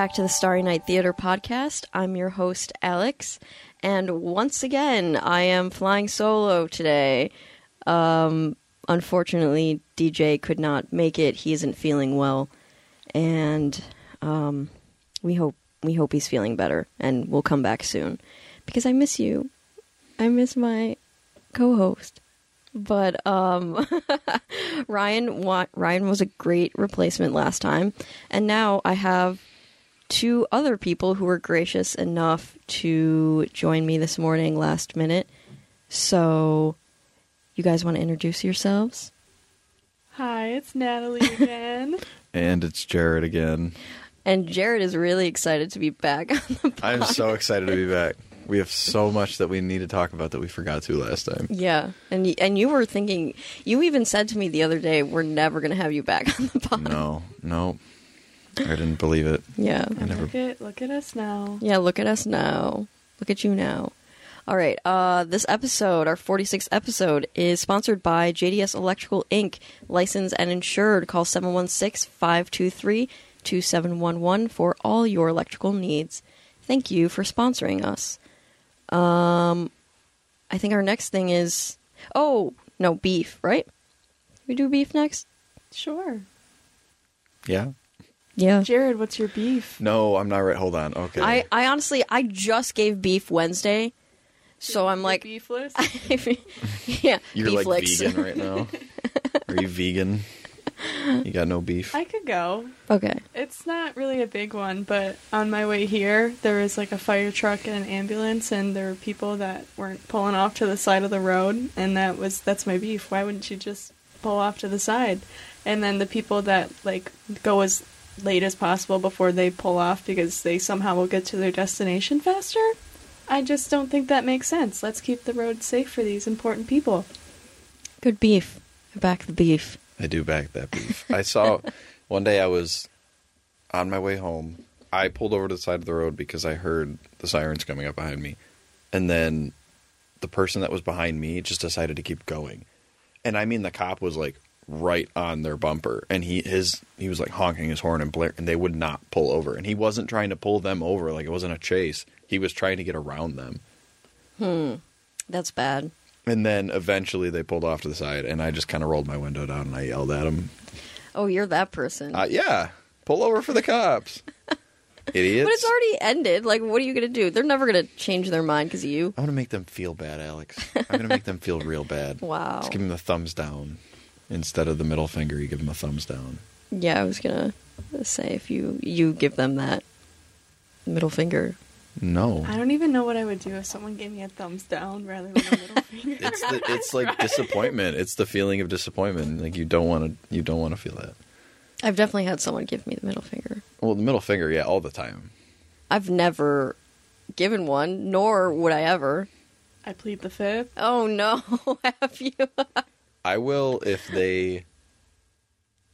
Back to the Starry Night Theater podcast. I'm your host, Alex, and once again, I am flying solo today. Um, unfortunately, DJ could not make it. He isn't feeling well, and um, we hope we hope he's feeling better, and we'll come back soon because I miss you. I miss my co-host. But um, Ryan wa- Ryan was a great replacement last time, and now I have two other people who were gracious enough to join me this morning last minute. So, you guys want to introduce yourselves? Hi, it's Natalie again. And it's Jared again. And Jared is really excited to be back on the pod. I'm so excited to be back. We have so much that we need to talk about that we forgot to last time. Yeah, and and you were thinking, you even said to me the other day, we're never going to have you back on the pod. No, no. I didn't believe it. Yeah, I never look at look at us now. yeah. Look at us now. Look at you now. All right. Uh, this episode, our 46th episode, is sponsored by JDS Electrical Inc., licensed and insured. Call 716 523 2711 for all your electrical needs. Thank you for sponsoring us. Um, I think our next thing is. Oh, no, beef, right? We do beef next? Sure. Yeah? Yeah. Jared, what's your beef? No, I'm not right. Hold on. Okay. I, I honestly, I just gave beef Wednesday. So I'm Your like, beefless. yeah, You're beef like licks. vegan right now. Are you vegan? You got no beef? I could go. okay. It's not really a big one, but on my way here, there was like a fire truck and an ambulance, and there were people that weren't pulling off to the side of the road, and that was that's my beef. Why wouldn't you just pull off to the side? And then the people that like go as late as possible before they pull off because they somehow will get to their destination faster. I just don't think that makes sense. Let's keep the road safe for these important people. Good beef. Back the beef. I do back that beef. I saw one day I was on my way home. I pulled over to the side of the road because I heard the sirens coming up behind me. And then the person that was behind me just decided to keep going. And I mean the cop was like right on their bumper and he his he was like honking his horn and blare and they would not pull over. And he wasn't trying to pull them over like it wasn't a chase. He was trying to get around them. Hmm, that's bad. And then eventually they pulled off to the side and I just kind of rolled my window down and I yelled at him Oh, you're that person. Uh, yeah, pull over for the cops, idiots. but it's already ended. Like, what are you going to do? They're never going to change their mind because of you. I'm gonna make them feel bad, Alex. I'm gonna make them feel real bad. Wow. Just give them the thumbs down instead of the middle finger. You give them a thumbs down. Yeah, I was going to say if you you give them that middle finger. No, I don't even know what I would do if someone gave me a thumbs down rather than a middle finger. it's the it's like disappointment. It's the feeling of disappointment. Like you don't want to you don't want to feel that. I've definitely had someone give me the middle finger. Well, the middle finger, yeah, all the time. I've never given one, nor would I ever. I plead the fifth. Oh no, have you? I will if they.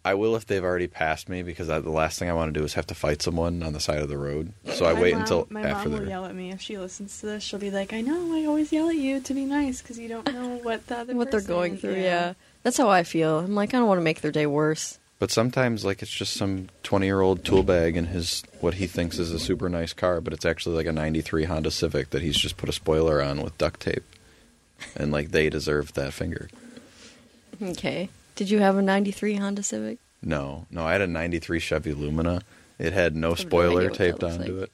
I will if they've already passed me because I, the last thing I want to do is have to fight someone on the side of the road. So I My wait mom- until my after mom will they're. yell at me if she listens to this. She'll be like, "I know, I always yell at you to be nice because you don't know what the other what they're person- going through. Yeah. that's how I feel. I'm like, I don't want to make their day worse. But sometimes, like, it's just some 20 year old tool bag in his, what he thinks is a super nice car, but it's actually like a 93 Honda Civic that he's just put a spoiler on with duct tape. And, like, they deserve that finger. Okay. Did you have a '93 Honda Civic? No, no, I had a 93 Chevy Lumina. It had no spoiler idea what that taped onto like. it.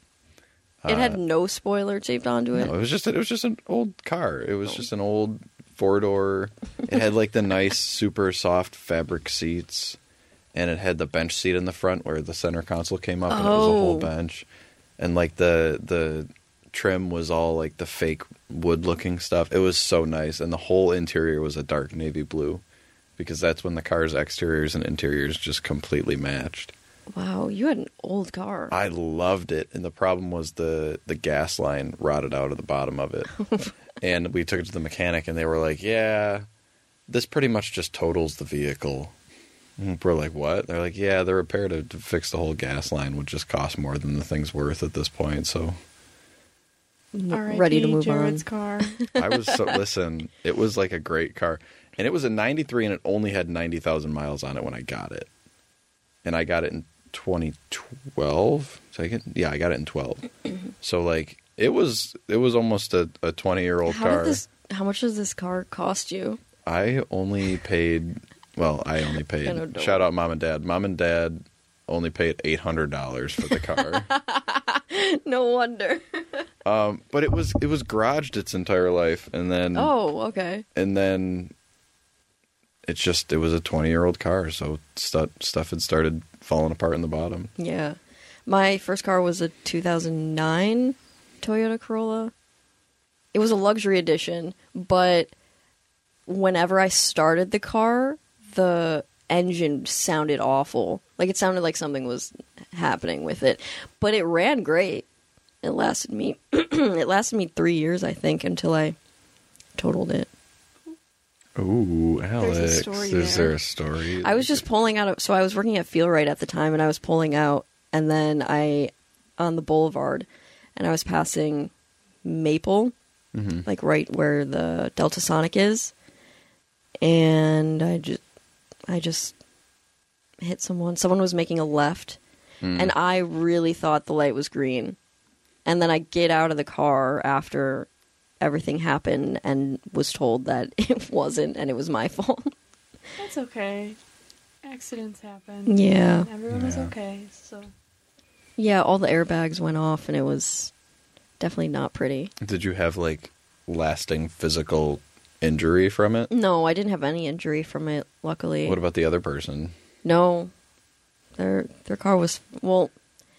It had uh, no spoiler taped onto it. No, it was just it was just an old car. It was oh. just an old four door. It had like the nice, super soft fabric seats, and it had the bench seat in the front where the center console came up, and it was a whole Oh. bench, and like the the trim was all like the fake wood looking stuff. It was so nice, and the whole interior was a dark navy blue, because that's when the car's exteriors and interiors just completely matched. Wow, you had an old car. I loved it, and the problem was the the gas line rotted out of the bottom of it. and we took it to the mechanic, and they were like, "Yeah, this pretty much just totals the vehicle." And we're like, "What?" They're like, "Yeah, the repair to, to fix the whole gas line would just cost more than the thing's worth at this point." So N- Ready to move Jared's on. car. I was so listen. It was like a great car, and it was a '93, and it only had ninety thousand miles on it when I got it, and I got it in 2012. So I get, yeah, I got it in 12. so like it was it was almost a, a 20 year old How car. this? How much does this car cost you? I only paid. Well, I only paid. I shout out mom and dad. Mom and dad only paid eight hundred dollars for the car. no wonder. um, but it was it was garaged its entire life, and then Oh, okay. and then it's just it was a 20 year old car so stuff stuff had started falling apart in the bottom Yeah. My first car was a 2009 Toyota Corolla. It was a luxury edition, but whenever I started the car, the engine sounded awful. Like it sounded like something was happening with it, but it ran great. It lasted me it lasted me 3 years I think until I totaled it. Ooh, Alex. story Is there. there a story? I was just pulling out. Of, so I was working at Feel Right at the time, and I was pulling out, and then I on the boulevard, and I was passing Maple, Mhm. like right where the Delta Sonic is, and I just, I just hit someone. Someone was making a left, Mm. and I really thought the light was green, and then I get out of the car after everything happened and was told that it wasn't, and it was my fault. That's okay. Accidents happen. Yeah. Everyone was Yeah. okay. So Yeah, all the airbags went off, and it was definitely not pretty. Did you have like lasting physical injury from it? No, I didn't have any injury from it. Luckily, What about the other person? no. Their their car was well,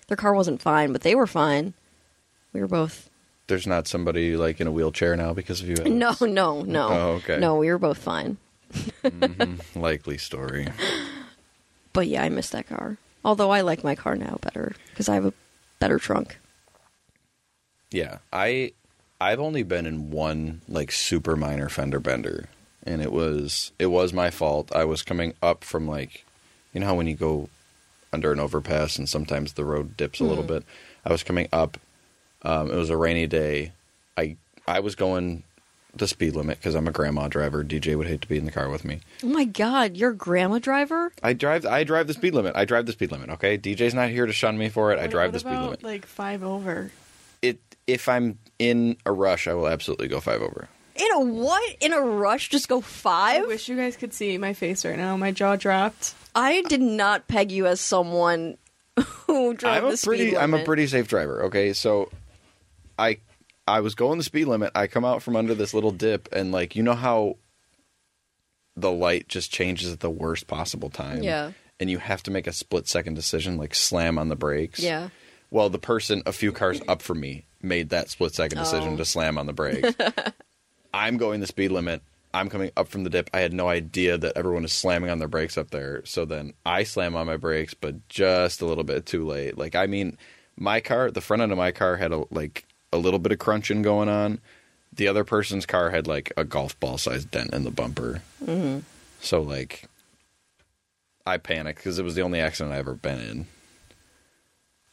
their car wasn't fine, but they were fine. We were both There's not somebody like in a wheelchair now because of you. no, no, no, Oh, okay. no. We were both fine. Likely story. But yeah, I missed that car. Although I like my car now better because I have a better trunk. Yeah, I I've only been in one like super minor fender bender, and it was it was my fault. I was coming up from like, you know how when you go under an overpass and sometimes the road dips a little Hmm. bit. I was coming up. Um, it was a rainy day. I I was going the speed limit because I'm a grandma driver. DJ would hate to be in the car with me. Oh my god, you're a grandma driver? I drive. I drive the speed limit. I drive the speed limit. Okay, DJ's not here to shun me for it. I drive what the speed about, limit. Like five over. It if I'm in a rush, I will absolutely go five over. In a what? In a rush? Just go five? I five? wish you guys could see my face right now. My jaw dropped. I did not peg you as someone who drove I'm the a speed pretty limit. I'm a pretty safe driver. Okay, so I I was going the speed limit. I come out from under this little dip, and like you know how the light just changes at the worst possible time. Yeah. and you have to make a split second decision, like slam on the brakes. Yeah. Well, the person a few cars up from me made that split second decision Oh. to slam on the brakes. I'm going the speed limit. I'm coming up from the dip. I had no idea that everyone is slamming on their brakes up there. So then I slam on my brakes, but just a little bit too late. Like I mean, my car, the front end of my car had a like a little bit of crunching going on. The other person's car had like a golf ball sized dent in the bumper. Mm-hmm. So like, I panicked because it was the only accident I ever been in.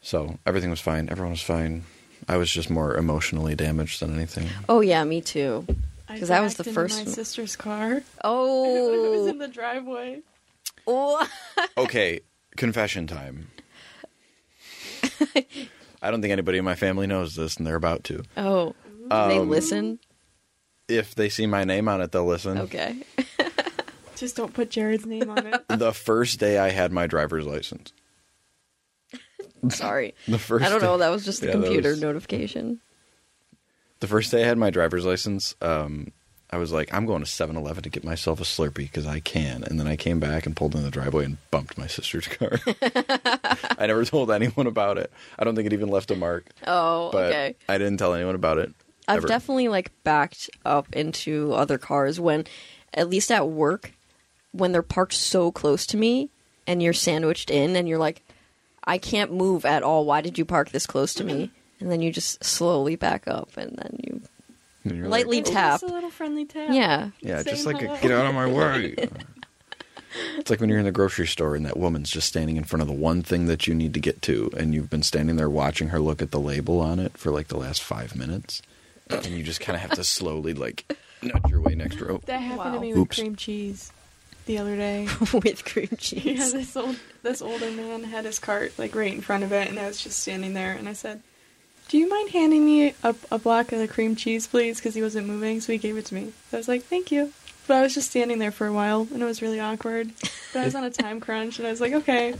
So everything was fine. Everyone was fine. I was just more emotionally damaged than anything. Oh yeah, me too. Because that was the backed into first- My sister's car. Oh, it was Oh, in the driveway. oh. Okay, confession time. I don't think anybody in my family knows this, and they're about to. oh. they Um, listen. If they see my name on it, they'll listen. Okay. Just don't put Jared's name on it. The first day I had my driver's license, Sorry. The first I don't know. day- That was just the Yeah, computer was- notification. The first day I had my driver's license, um, I was like, I'm going to 7-Eleven to get myself a Slurpee because I can. And then I came back and pulled in the driveway and bumped my sister's car. I never told anyone about it. I don't think it even left a mark. Oh, But okay. I didn't tell anyone about it. I've ever. definitely like backed up into other cars when, at least at work, when they're parked so close to me and you're sandwiched in and you're like, I can't move at all. Why did you park this close to me? And then you just slowly back up and then you, lightly It's oh, tap. Just a little friendly tap. yeah. Yeah, just Saying like a, get out of my way. it's like when you're in the grocery store and that woman's just standing in front of the one thing that you need to get to, and you've been standing there watching her look at the label on it for like the last five minutes, and you just kind of have to slowly like nudge your way next row. That happened Wow. to me with Oops. cream cheese the other day. With cream cheese. Yeah, cheese. this old this older man had his cart like right in front of it, and I was just standing there, and I said, "Do you mind handing me a, a block of the cream cheese, please?" Because he wasn't moving, so he gave it to me. So I was like, "Thank you." But I was just standing there for a while, and it was really awkward. But I was on a time crunch, and I was like, "Okay."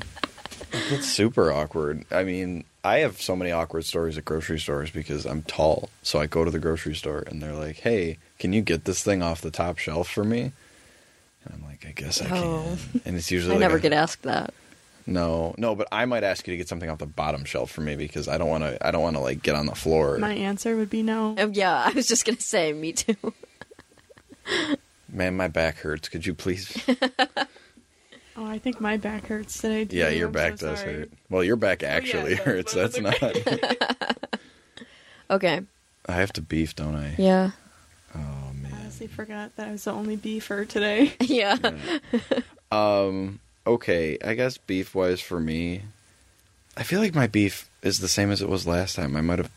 It's super awkward. I mean, I have so many awkward stories at grocery stores because I'm tall. So I go to the grocery store and they're like, "Hey, can you get this thing off the top shelf for me?" And I'm like, "I guess I Oh. can." And it's usually I like never a- get asked that. No, no, but I might ask you to get something off the bottom shelf for me because I don't want to. I don't want to like get on the floor. My answer would be no. Um, yeah, I was just gonna say, me too. Man, my back hurts. Could you please? Oh, I think my back hurts today. Too. yeah, your I'm back so does sorry. hurt. Well, your back actually but- hurts. That's not. Okay. I have to beef, don't I? Yeah. Oh man. I honestly forgot that I was the only beefer today. Yeah. Um. Okay, I guess beef wise for me, I feel like my beef is the same as it was last time. I might have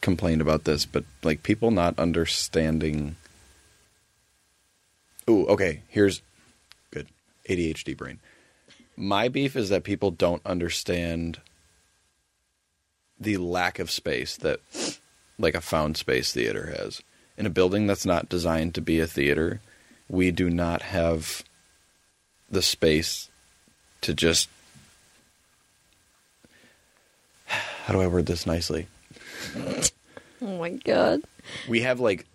complained about this, but like people not understanding. Ooh, okay. Here's good ADHD brain. My beef is that people don't understand the lack of space that like a found space theater has. In a building that's not designed to be a theater, we do not have the space to just how do I word this nicely? oh my god. We have like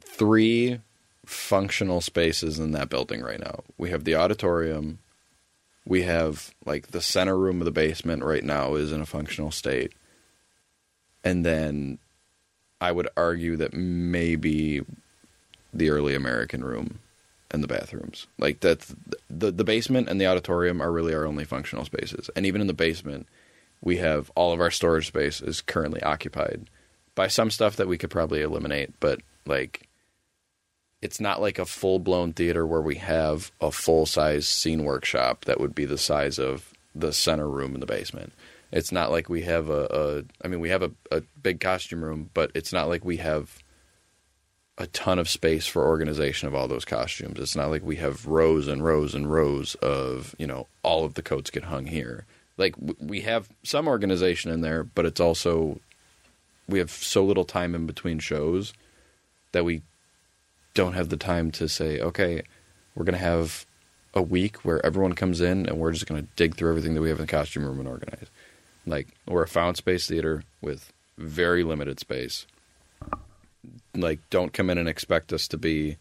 three functional spaces in that building right now. We have the auditorium. We have like the center room of the basement right now is in a functional state. And then I would argue that maybe the early American room and the bathrooms. Like that's the the basement and the auditorium are really our only functional spaces. And even in the basement, we have all of our storage space is currently occupied by some stuff that we could probably eliminate, but like it's not like a full blown theater where we have a full size scene workshop that would be the size of the center room in the basement. It's not like we have a, a I mean we have a, a big costume room, but it's not like we have a ton of space for organization of all those costumes. It's not like we have rows and rows and rows of, you know, all of the coats get hung here. Like we have some organization in there, but it's also we have so little time in between shows that we don't have the time to say, okay, we're going to have a week where everyone comes in and we're just going to dig through everything that we have in the costume room and organize. Like we're a found space theater with very limited space. Like don't come in and expect us to be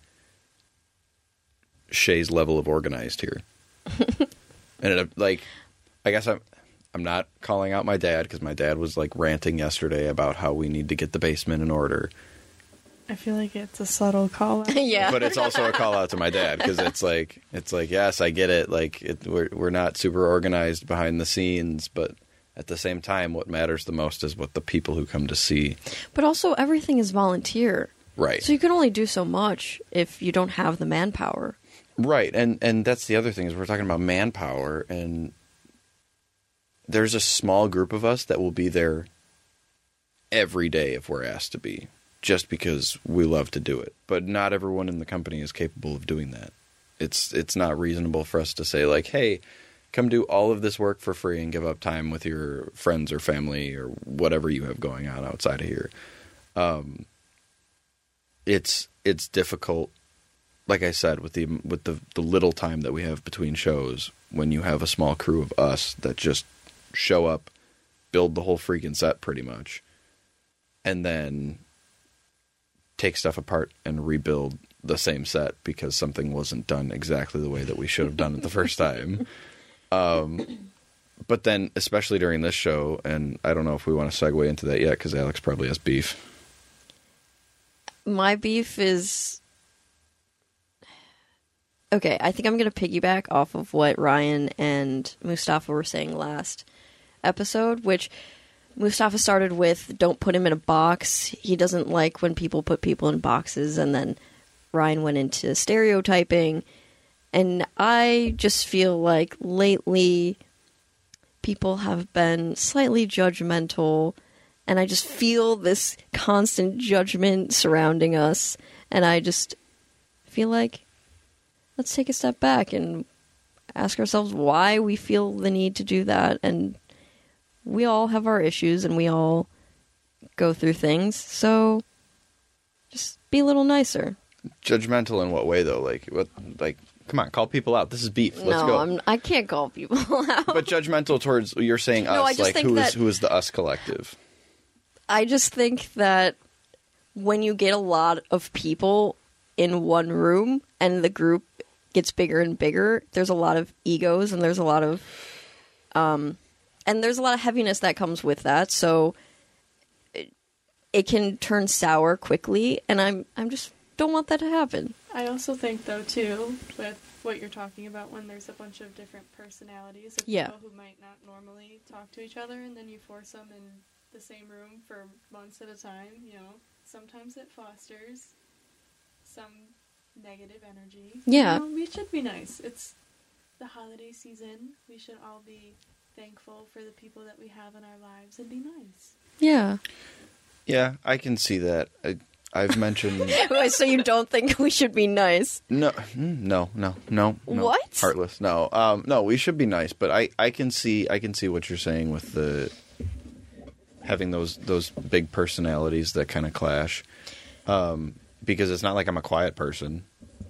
Shea's level of organized here. and it, like I guess I'm I'm not calling out my dad because my dad was like ranting yesterday about how we need to get the basement in order. I feel like it's a subtle call out. yeah. But it's also a call out to my dad because it's like it's like yes, I get it. Like it, we're we're not super organized behind the scenes, but at the same time, what matters the most is what the people who come to see. But also, everything is volunteer. Right. So you can only do so much if you don't have the manpower. Right, and and that's the other thing is we're talking about manpower, and there's a small group of us that will be there every day if we're asked to be, just because we love to do it. But not everyone in the company is capable of doing that. It's it's not reasonable for us to say like, hey, come do all of this work for free and give up time with your friends or family or whatever you have going on outside of here. Um, it's it's difficult like I said, with the with the the little time that we have between shows, when you have a small crew of us that just show up, build the whole freaking set pretty much, and then take stuff apart and rebuild the same set because something wasn't done exactly the way that we should have done it the first time. Um, but then, especially during this show, and I don't know if we want to segue into that yet because Alex probably has beef. My beef is okay. I think I'm going to piggyback off of what Ryan and Mustafa were saying last episode, which Mustafa started with "Don't put him in a box." He doesn't like when people put people in boxes, and then Ryan went into stereotyping. And I just feel like lately people have been slightly judgmental and I just feel this constant judgment surrounding us and I just feel like let's take a step back and ask ourselves why we feel the need to do that and we all have our issues and we all go through things so just be a little nicer Judgmental in what way though? Like what? Like come on, call people out. This is beef. Let's no go. I'm, i can't call people out but judgmental towards you're saying No, I us, just like think who is who is the us collective? I just think that when you get a lot of people in one room and the group gets bigger and bigger, there's a lot of egos and there's a lot of um and there's a lot of heaviness that comes with that. So it, it can turn sour quickly and I'm I'm just don't want that to happen. I also think, though, too, with what you're talking about, when there's a bunch of different personalities of Yeah. people who might not normally talk to each other, and then you force them in the same room for months at a time, you know, sometimes it fosters some negative energy. Yeah. You know, we should be nice. It's the holiday season. We should all be thankful for the people that we have in our lives and be nice. Yeah. Yeah, I can see that. I, I've mentioned so you don't think we should be nice? no, mm, no, no, no, no. What? Heartless. No, um, no. We should be nice, but I, I can see, I can see what you're saying with the having those those big personalities that kind of clash. Um, because it's not like I'm a quiet person.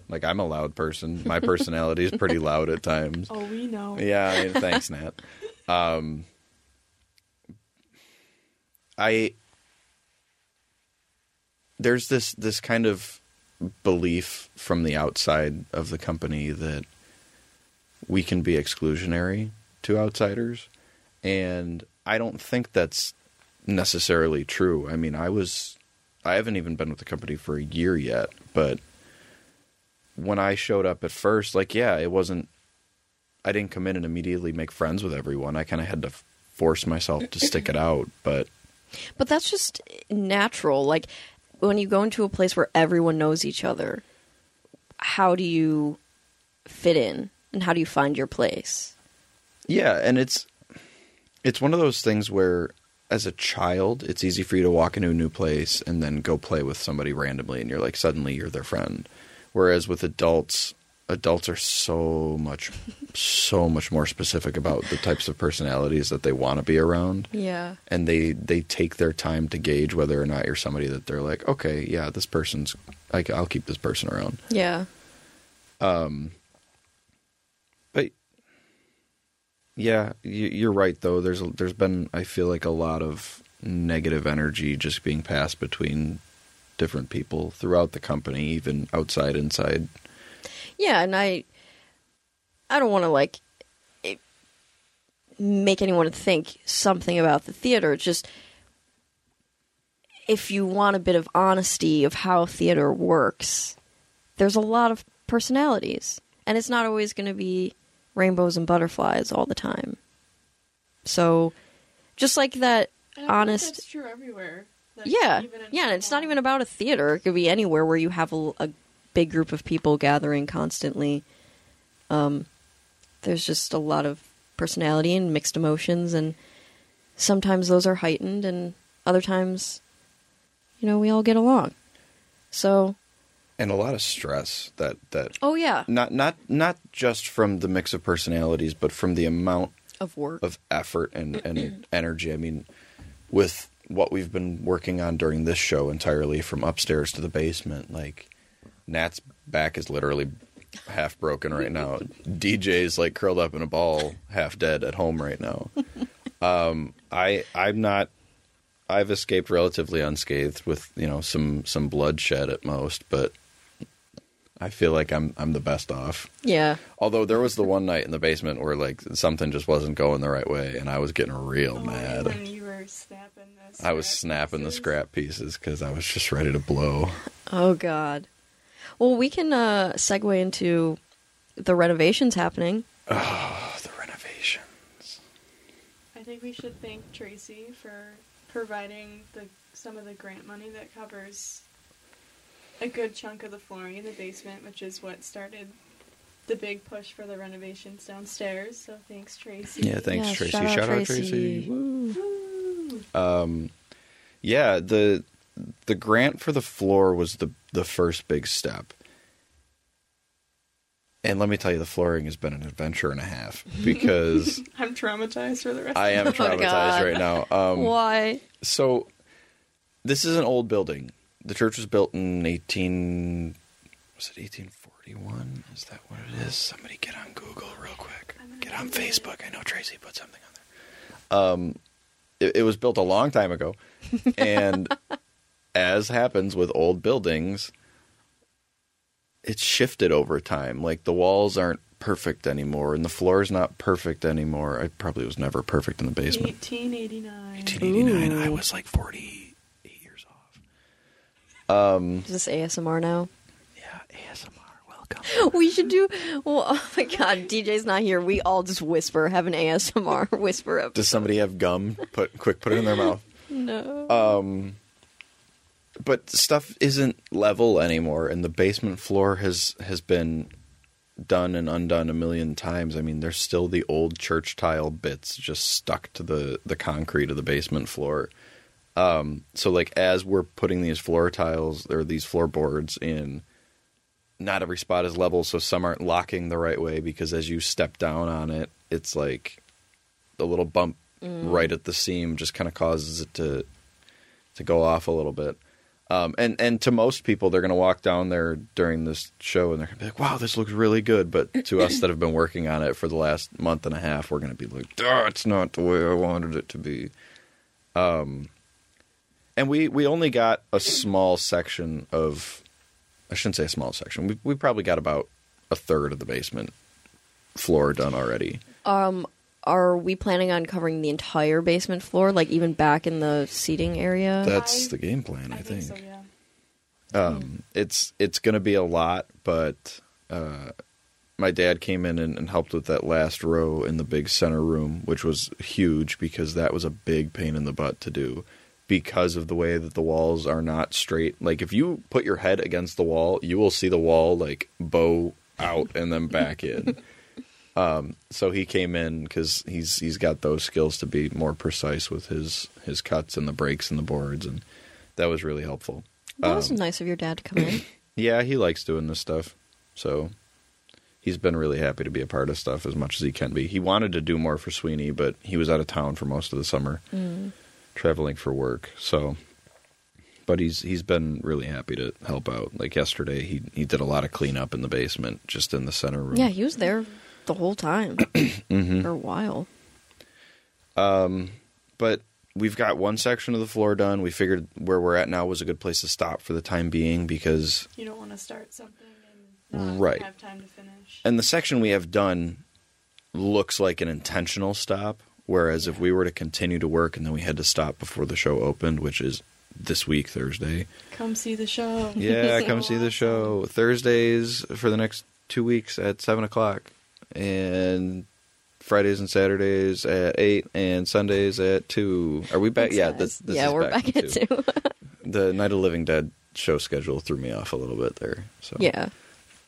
Like I'm a loud person. My personality is pretty loud at times. Oh, we know. Yeah, I mean, thanks, Nat. Um, I there's this this kind of belief from the outside of the company that we can be exclusionary to outsiders, and I don't think that's necessarily true. I mean, I was I haven't even been with the company for a year yet, but when I showed up at first, like yeah, it wasn't I didn't come in and immediately make friends with everyone. I kind of had to force myself to stick it out. But But that's just natural. Like when you go into a place where everyone knows each other, how do you fit in and how do you find your place? yeah, and it's it's one of those things where as a child, it's easy for you to walk into a new place and then go play with somebody randomly and you're like suddenly you're their friend. Whereas with adults, adults are so much so much more specific about the types of personalities that they want to be around. Yeah. and they they take their time to gauge whether or not you're somebody that they're like, okay, yeah, this person's, I, I'll keep this person around. Yeah. Um But yeah, you, you're right though. There's there's been I feel like a lot of negative energy just being passed between different people throughout the company, even outside, inside. Yeah, and I I don't want to like make anyone think something about the theater. It's just if you want a bit of honesty of how theater works, there's a lot of personalities, and it's not always going to be rainbows and butterflies all the time. So, just like that And I think honest That's true everywhere. Like, yeah even yeah and it's not even about a theater it could be anywhere where you have a, a big group of people gathering constantly. Um there's just a lot of personality and mixed emotions and sometimes those are heightened and other times you know we all get along. So And a lot of stress that that oh yeah. not not not just from the mix of personalities, but from the amount of work. of effort and, and energy. I mean, with what we've been working on during this show entirely from upstairs to the basement, like Nat's back is literally half broken right now. DJ's like curled up in a ball, half dead at home right now. Um, I I'm not. I've escaped relatively unscathed with you know some some bloodshed at most, but I feel like I'm I'm the best off. Yeah. Although there was the one night in the basement where like something just wasn't going the right way, and I was getting real Oh, mad. When you were snapping the I was scrap snapping the scrap pieces because I was just ready to blow. Oh God. Well, we can uh, segue into the renovations happening. Oh, the renovations. I think we should thank Tracy for providing the some of the grant money that covers a good chunk of the flooring in the basement, which is what started the big push for the renovations downstairs. So thanks, Tracy. Yeah, thanks, Yeah, Tracy. shout out Shout out Tracy. Tracy. Woo. Um, yeah, the the grant for the floor was the the first big step. And let me tell you, the flooring has been an adventure and a half because I'm traumatized for the rest. I am of my life. traumatized God. right now. Um, Why? so this is an old building. The church was built in eighteen. Was it eighteen forty one? Is that what it is? Somebody get on Google real quick. Get on Facebook. I know Tracy put something on there. Um, it, it was built a long time ago, and as happens with old buildings, it's shifted over time. Like the walls aren't perfect anymore, and the floor is not perfect anymore. I probably was never perfect in the basement. 1889. 1989. I was like 48 years off. Um, Is this ASMR now? yeah, ASMR. Welcome. We should do. Well, oh my God, DJ's not here. We all just whisper. Have an ASMR whisper up. Does somebody have gum? Put quick, put it in their mouth. No. Um, but stuff isn't level anymore, and the basement floor has has been done and undone a million times. I mean, there's still the old church tile bits just stuck to the the concrete of the basement floor. Um, so like as we're putting these floor tiles or these floorboards in, not every spot is level, so some aren't locking the right way because as you step down on it, it's like the little bump right at the seam just kind of causes it to to go off a little bit. Um, and and to most people, they're going to walk down there during this show and they're going to be like, "Wow, this looks really good." But to us that have been working on it for the last month and a half, we're going to be like, "Duh, it's not the way I wanted it to be." Um, and we we only got a small section of, I shouldn't say a small section. We we probably got about a third of the basement floor done already. Um, are we planning on covering the entire basement floor, like even back in the seating area? That's I- the game plan, I, I think so. Yeah. um, it's it's going to be a lot, but uh, my dad came in and, and helped with that last row in the big center room, which was huge because that was a big pain in the butt to do because of the way that the walls are not straight. Like if you put your head against the wall, you will see the wall like bow out and then back in. Um, so he came in because he's he's got those skills to be more precise with his his cuts and the breaks and the boards, and that was really helpful. that was um, nice of your dad to come in. Yeah, he likes doing this stuff. So he's been really happy to be a part of stuff as much as he can be. He wanted to do more for Sweeney, but he was out of town for most of the summer, Mm. traveling for work. So but he's he's been really happy to help out. Like yesterday he he did a lot of cleanup in the basement, just in the center room. Yeah, he was there the whole time Mhm. for a while. Um, but we've got one section of the floor done. We figured where we're at now was a good place to stop for the time being because You don't want to start something and not Right. have time to finish. and the section we have done looks like an intentional stop. Whereas if we were to continue to work and then we had to stop before the show opened, which is this week Thursday. Come see the show. Yeah, come see the show Thursdays for the next two weeks at seven o'clock, and Fridays and Saturdays at eight, and Sundays at two. Are we back? Yeah, this, this yeah, we're back, back, at two. The Night of Living Dead show schedule threw me off a little bit there. So yeah.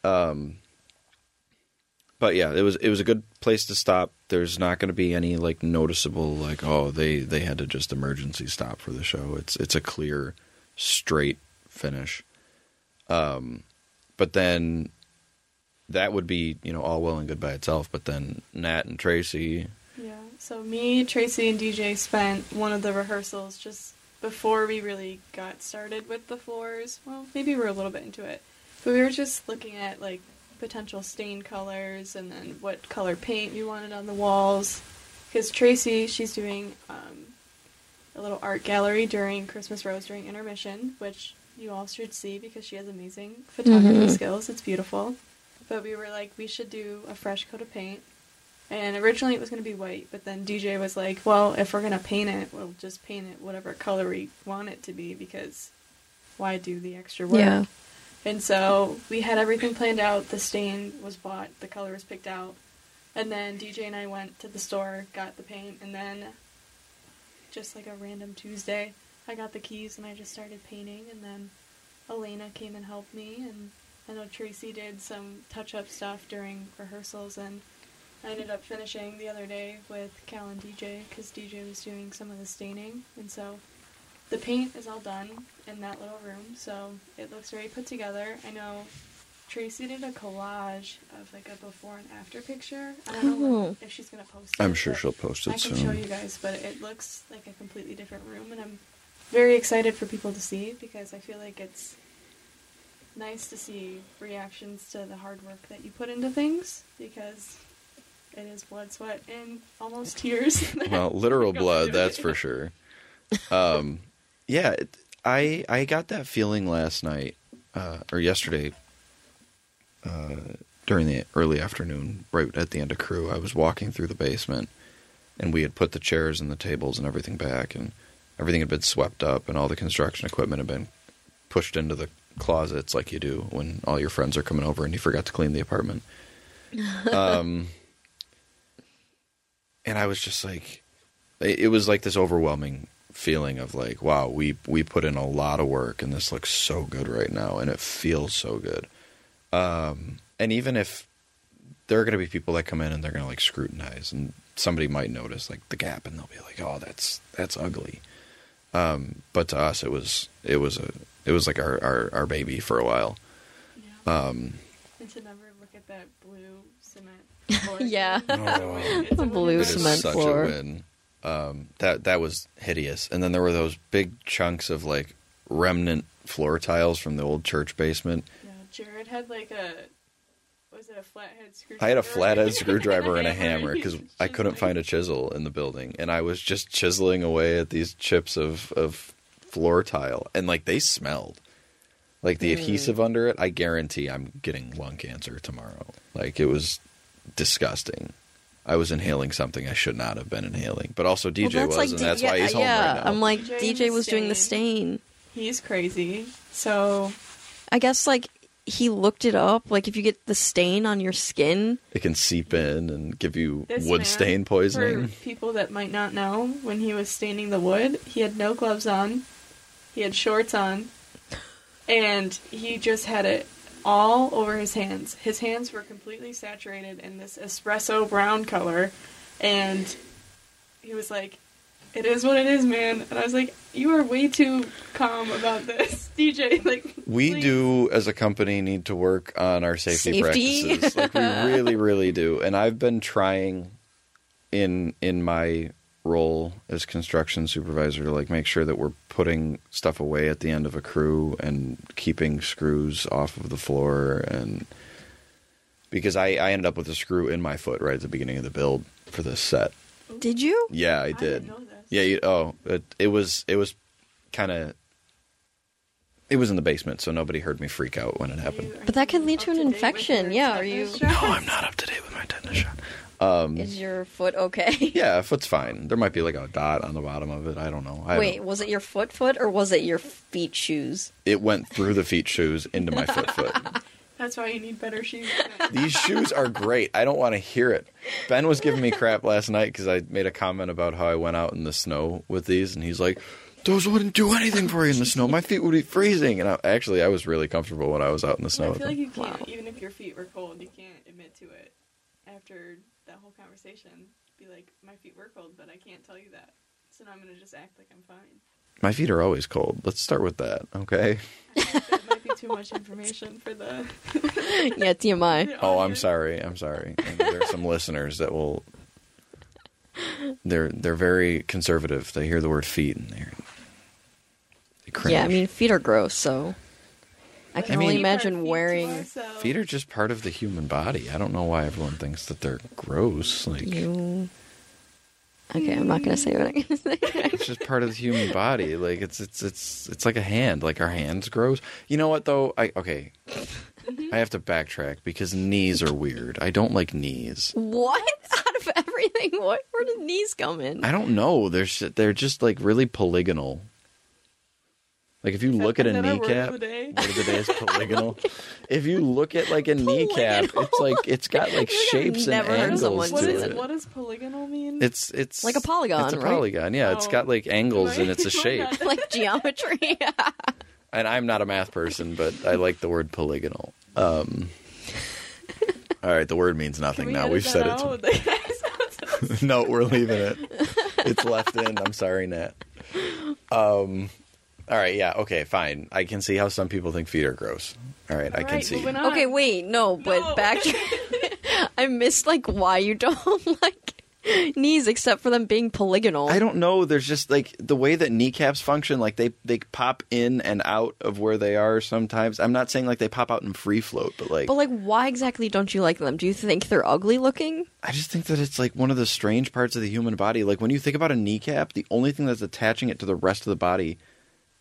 um, but yeah, it was it was a good place to stop. There's not going to be any like noticeable like oh they they had to just emergency stop for the show. It's it's a clear, straight finish. Um, but then that would be you know all well and good by itself. But then Nat and Tracy, Yeah. So me, Tracy, and DJ spent one of the rehearsals just before we really got started with the floors. Well, maybe we were a little bit into it, but we were just looking at like potential stain colors and then what color paint we wanted on the walls. because Tracy, she's doing um, a little art gallery during Christmas Rose during intermission, which you all should see because she has amazing photography Mhm. skills. It's beautiful. But we were like, we should do a fresh coat of paint. And originally it was going to be white, but then DJ was like, well, if we're going to paint it, we'll just paint it whatever color we want it to be because why do the extra work? Yeah. And so we had everything planned out. The stain was bought, the color was picked out. And then DJ and I went to the store, got the paint, and then just like a random Tuesday, I got the keys and I just started painting. And then Elena came and helped me. And I know Tracy did some touch up stuff during rehearsals. And I ended up finishing the other day with Cal and DJ because DJ was doing some of the staining. And so the paint is all done in that little room, so it looks very put together. I know Tracy did a collage of like a before and after picture. I don't know Oh. if she's gonna post it. I'm sure she'll post it. Soon. I it can soon. show you guys, but it looks like a completely different room, and I'm very excited for people to see because I feel like it's nice to see reactions to the hard work that you put into things because it is blood, sweat, and almost tears. well, literal blood, that's it. for sure. Um, yeah, it, I I got that feeling last night uh, or yesterday uh, during the early afternoon, right at the end of crew. I was walking through the basement, and we had put the chairs and the tables and everything back, and everything had been swept up, and all the construction equipment had been pushed into the closets like you do when all your friends are coming over and you forgot to clean the apartment. um, and I was just like, it it was like this overwhelming feeling of like, wow, we we put in a lot of work and this looks so good right now and it feels so good. Um, and even if there are going to be people that come in and they're going to like scrutinize and somebody might notice like the gap and they'll be like, oh, that's that's ugly. Um, but to us, it was it was a it was like our our, our baby for a while. Yeah. Um, And to never look at that blue cement. floor Yeah. again. It's a Oh. win. It's a The blue it is cement such floor. a win. Um, that that was hideous. And then there were those big chunks of like remnant floor tiles from the old church basement. Yeah, Jared had like a. Was it a flathead screwdriver? I had a flathead screwdriver and a hammer because I couldn't find a chisel in the building, and I was just chiseling away at these chips of of floor tile, and like they smelled. Like the mm. adhesive under it, I guarantee I'm getting lung cancer tomorrow. Like it was disgusting. I was inhaling something I should not have been inhaling, but also DJ Well, was, that's and D- that's yeah, why he's home yeah. right now. I'm like DJ DJ was doing the Stain. stain. He's crazy. So I guess like he looked it up. Like if you get the stain on your skin, it can seep in and give you this wood man, stain poisoning. For people that might not know, when he was staining the wood, he had no gloves on. He had shorts on, and he just had it all over his hands. His hands were completely saturated in this espresso brown color, and he was like, "It is what it is, man." And I was like, "You are way too calm about this, DJ." Like, We please." do, as a company, need to work on our safety, Safety. practices. Like we really, really do. And I've been trying in in my role as construction supervisor to like make sure that we're putting stuff away at the end of a crew and keeping screws off of the floor and because I, I ended up with a screw in my foot right at the beginning of the build for this set. did you? Yeah, I I did. didn't know this. Yeah, you, oh, it, it was it was kind of it was in the basement, so nobody heard me freak out when it happened. But that you could lead to an infection. Yeah, are you- shots? No, I'm not up to date with my tetanus shot. Um, Is your foot okay? yeah, foot's fine. There might be like a dot on the bottom of it. I don't know. I Wait, don't- was it your foot foot or was it your feet shoes? it went through the feet shoes into my foot foot. That's why you need better shoes. These shoes are great. I don't want to hear it. Ben was giving me crap last night because I made a comment about how I went out in the snow with these, and he's like, "Those wouldn't do anything for you in the snow. My feet would be freezing." And I, actually, I was really comfortable when I was out in the snow. I with feel like them. you can't, Wow. even if your feet were cold, you can't admit to it after that whole conversation. Be like, my feet were cold, but I can't tell you that. So now I'm gonna just act like I'm fine. My feet are always cold. Let's start with that, okay? It might be too much information for the. yeah, TMI. the Oh, I'm sorry. I'm sorry. And there's some listeners that will. They're they're very conservative. They hear the word feet and they're. They cringe. Yeah, I mean feet are gross, so I can I mean- only Keep imagine feet to wearing ourselves. feet are just part of the human body. I don't know why everyone thinks that they're gross. Like you. Okay, I'm not going to say what I'm to say. It's just part of the human body. Like it's it's it's it's like a hand. Like our hands grows. You know what though? I okay. Mm-hmm. I have to backtrack because knees are weird. I don't like knees. what? Out of everything, what? Where did knees come in? I don't know. They're sh- they're just like really polygonal. Like if you look at a Is that our word of kneecap, the day? word of the day is polygonal. if you look at like a kneecap, it's like it's got like I've shapes and never heard of someone angles What to is it. that. what does polygonal mean? It's it's Like a polygon, It's a right? polygon. Yeah, it's Oh. got like angles Am and it's a am shape. like geometry. And I'm not a math person, but I like the word polygonal. Um, all right, the word means Can nothing we now. edit We've that said out? it. no, we're leaving it. It's left in. I'm sorry, Nat. Um, all right, yeah, okay, fine. I can see how some people think feet are gross. All right, I can right, see. moving on. okay, wait, no, but No. back. I missed like why you don't like knees except for them being polygonal. I don't know. There's just like the way that kneecaps function. Like they they pop in and out of where they are. Sometimes I'm not saying like they pop out and free float, but like But like, why exactly don't you like them? Do you think they're ugly looking? I just think that it's like one of the strange parts of the human body. Like when you think about a kneecap, the only thing that's attaching it to the rest of the body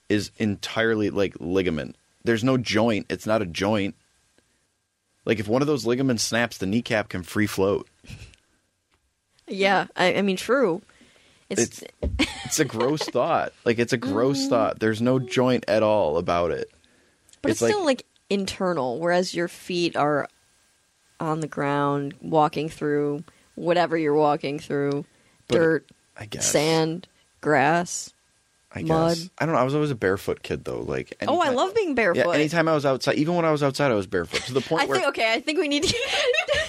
is entirely like ligament. There's no joint. It's not a joint. Like if one of those ligaments snaps, the kneecap can free float. Yeah, I, I mean, true. It's, It's it's a gross thought. Like it's a gross mm-hmm. thought. There's no joint at all about it. but it's, it's still like internal, whereas your feet are on the ground, walking through whatever you're walking through, dirt, I guess sand, grass. I guess. mud. I don't know. I was always a barefoot kid though. Like Oh, I love being barefoot. Yeah, anytime I was outside, even when I was outside, I was barefoot to the point I where think okay. I think we need to.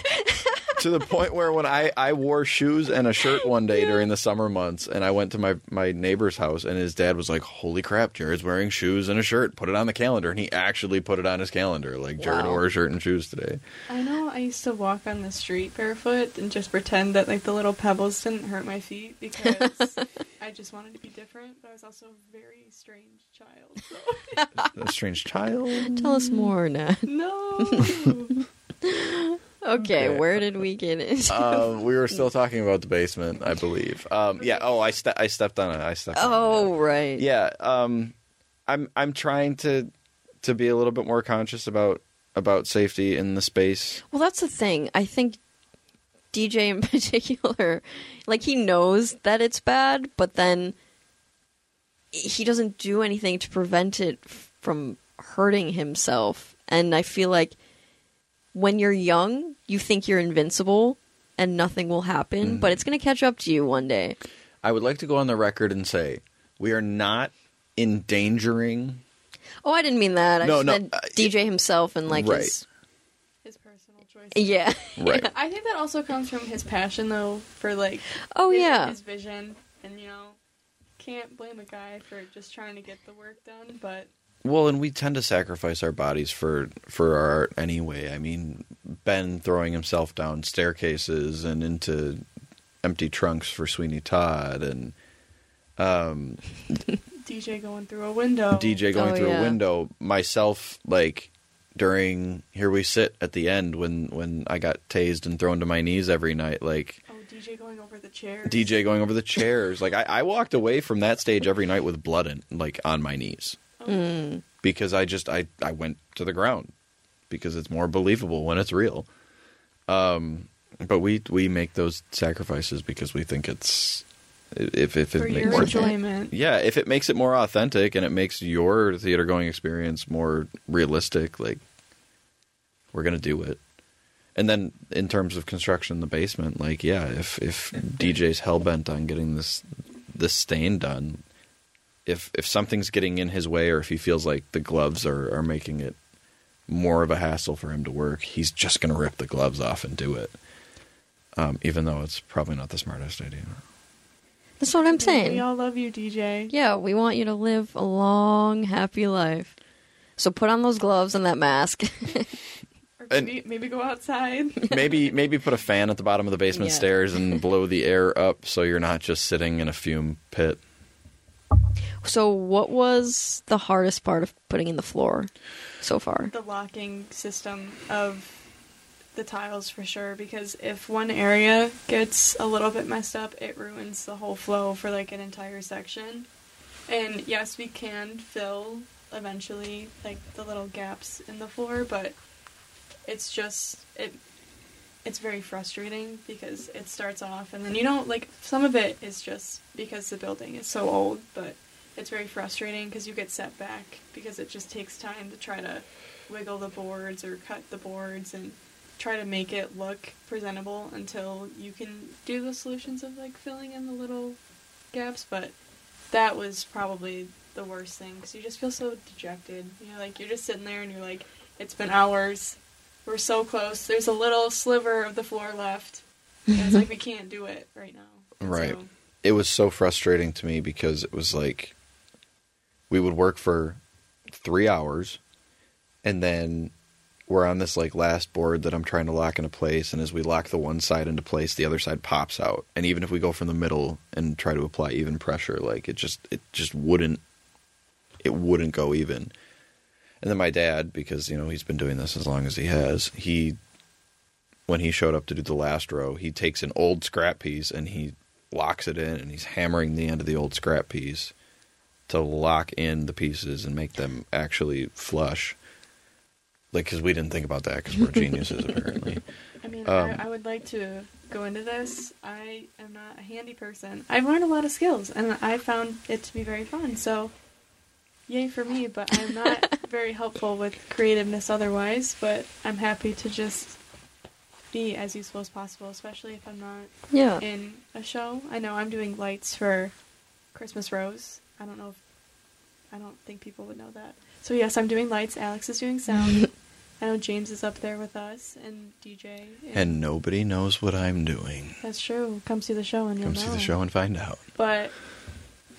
to the point where when I, I wore shoes and a shirt one day during the summer months and I went to my, my neighbor's house and his dad was like, Holy crap, Jared's wearing shoes and a shirt. Put it on the calendar. And he actually put it on his calendar. Like, Jared Wow. wore a shirt and shoes today. I know I used to walk on the street barefoot and just pretend that like the little pebbles didn't hurt my feet because I just wanted to be different, but I was also a very strange child. So. A strange child. Tell us more, Nat. no. Okay, where did we get it? um, we were still talking about the basement, I believe. Um, yeah. Oh, I, ste- I stepped on it. I stepped on it. oh, right. yeah um i'm i'm trying to to be a little bit more conscious about about safety in the space Well, that's the thing. I think DJ in particular, like he knows that it's bad, but then he doesn't do anything to prevent it from hurting himself. And I feel like when you're young, you think you're invincible and nothing will happen, but it's going to catch up to you one day. i would like to go on the record and say we are not endangering Oh, I didn't mean that. I No, just no, meant uh, DJ himself and like Right. his His personal choice. yeah. right I think that also comes from his passion though for like Oh his, yeah. his vision and you know can't blame a guy for just trying to get the work done, but well and we tend to sacrifice our bodies for for our art anyway i mean ben throwing himself down staircases and into empty trunks for sweeney todd and um DJ going through a window. DJ going Oh, through yeah. a window, myself like during here we sit at the end when when I got tased and thrown to my knees every night, like Oh, DJ going over the chairs. DJ going over the chairs. Like I, I walked away from that stage every night with blood in like on my knees. Mm. Because I just I, I went to the ground because it's more believable when it's real. Um but we we make those sacrifices because we think it's if if it for makes your Worth it. enjoyment. yeah, if it makes it more authentic and it makes your theater going experience more realistic, like we're gonna do it. And then in terms of construction in the basement, like yeah, if if DJ's hell bent on getting this this stain done, if if something's getting in his way or if he feels like the gloves are, are making it more of a hassle for him to work, he's just gonna rip the gloves off and do it. Um, even though it's probably not the smartest idea. That's what I'm saying. We all love you, DJ. Yeah, we want you to live a long, happy life. So put on those gloves and that mask. And- maybe, maybe go outside. maybe maybe put a fan at the bottom of the basement Yeah. stairs and blow the air up so you're not just sitting in a fume pit. So, what was the hardest part of putting in the floor so far? the locking system of the tiles for sure because if one area gets a little bit messed up, it ruins the whole flow for like an entire section. And yes, we can fill eventually like the little gaps in the floor, but it's just it it's very frustrating because it starts off and then you don't like some of it is just because the building is so old, but it's very frustrating because you get set back because it just takes time to try to wiggle the boards or cut the boards and try to make it look presentable until you can do the solutions of like filling in the little gaps but that was probably the worst thing because you just feel so dejected. You know like you're just sitting there and you're like it's been hours. We're so close. There's a little sliver of the floor left. And it's like we can't do it right now. And Right. so- it was so frustrating to me because it was like we would work for three hours and then we're on this like last board that I'm trying to lock into place and as we lock the one side into place the other side pops out. And even if we go from the middle and try to apply even pressure like it just it just wouldn't it wouldn't go even. And then my dad because you know he's been doing this as long as he has he when he showed up to do the last row he takes an old scrap piece and he locks it in and he's hammering the end of the old scrap piece to lock in the pieces and make them actually flush. Like, because we didn't think about that because we're geniuses apparently. I mean, Um, I, I would like to go into this. I am not a handy person. I've learned a lot of skills, and I found it to be very fun. So, yay for me! But I'm not very helpful with creativeness otherwise. But I'm happy to just be as useful as possible, especially if I'm not Yeah. in a show. I know I'm doing lights for Christmas Rose. I don't know if I don't think people would know that. So yes, I'm doing lights. Alex is doing sound. I know James is up there with us and DJ. and nobody knows what I'm doing. that's true. Come see the show and you'll Come know. see the show and find out. But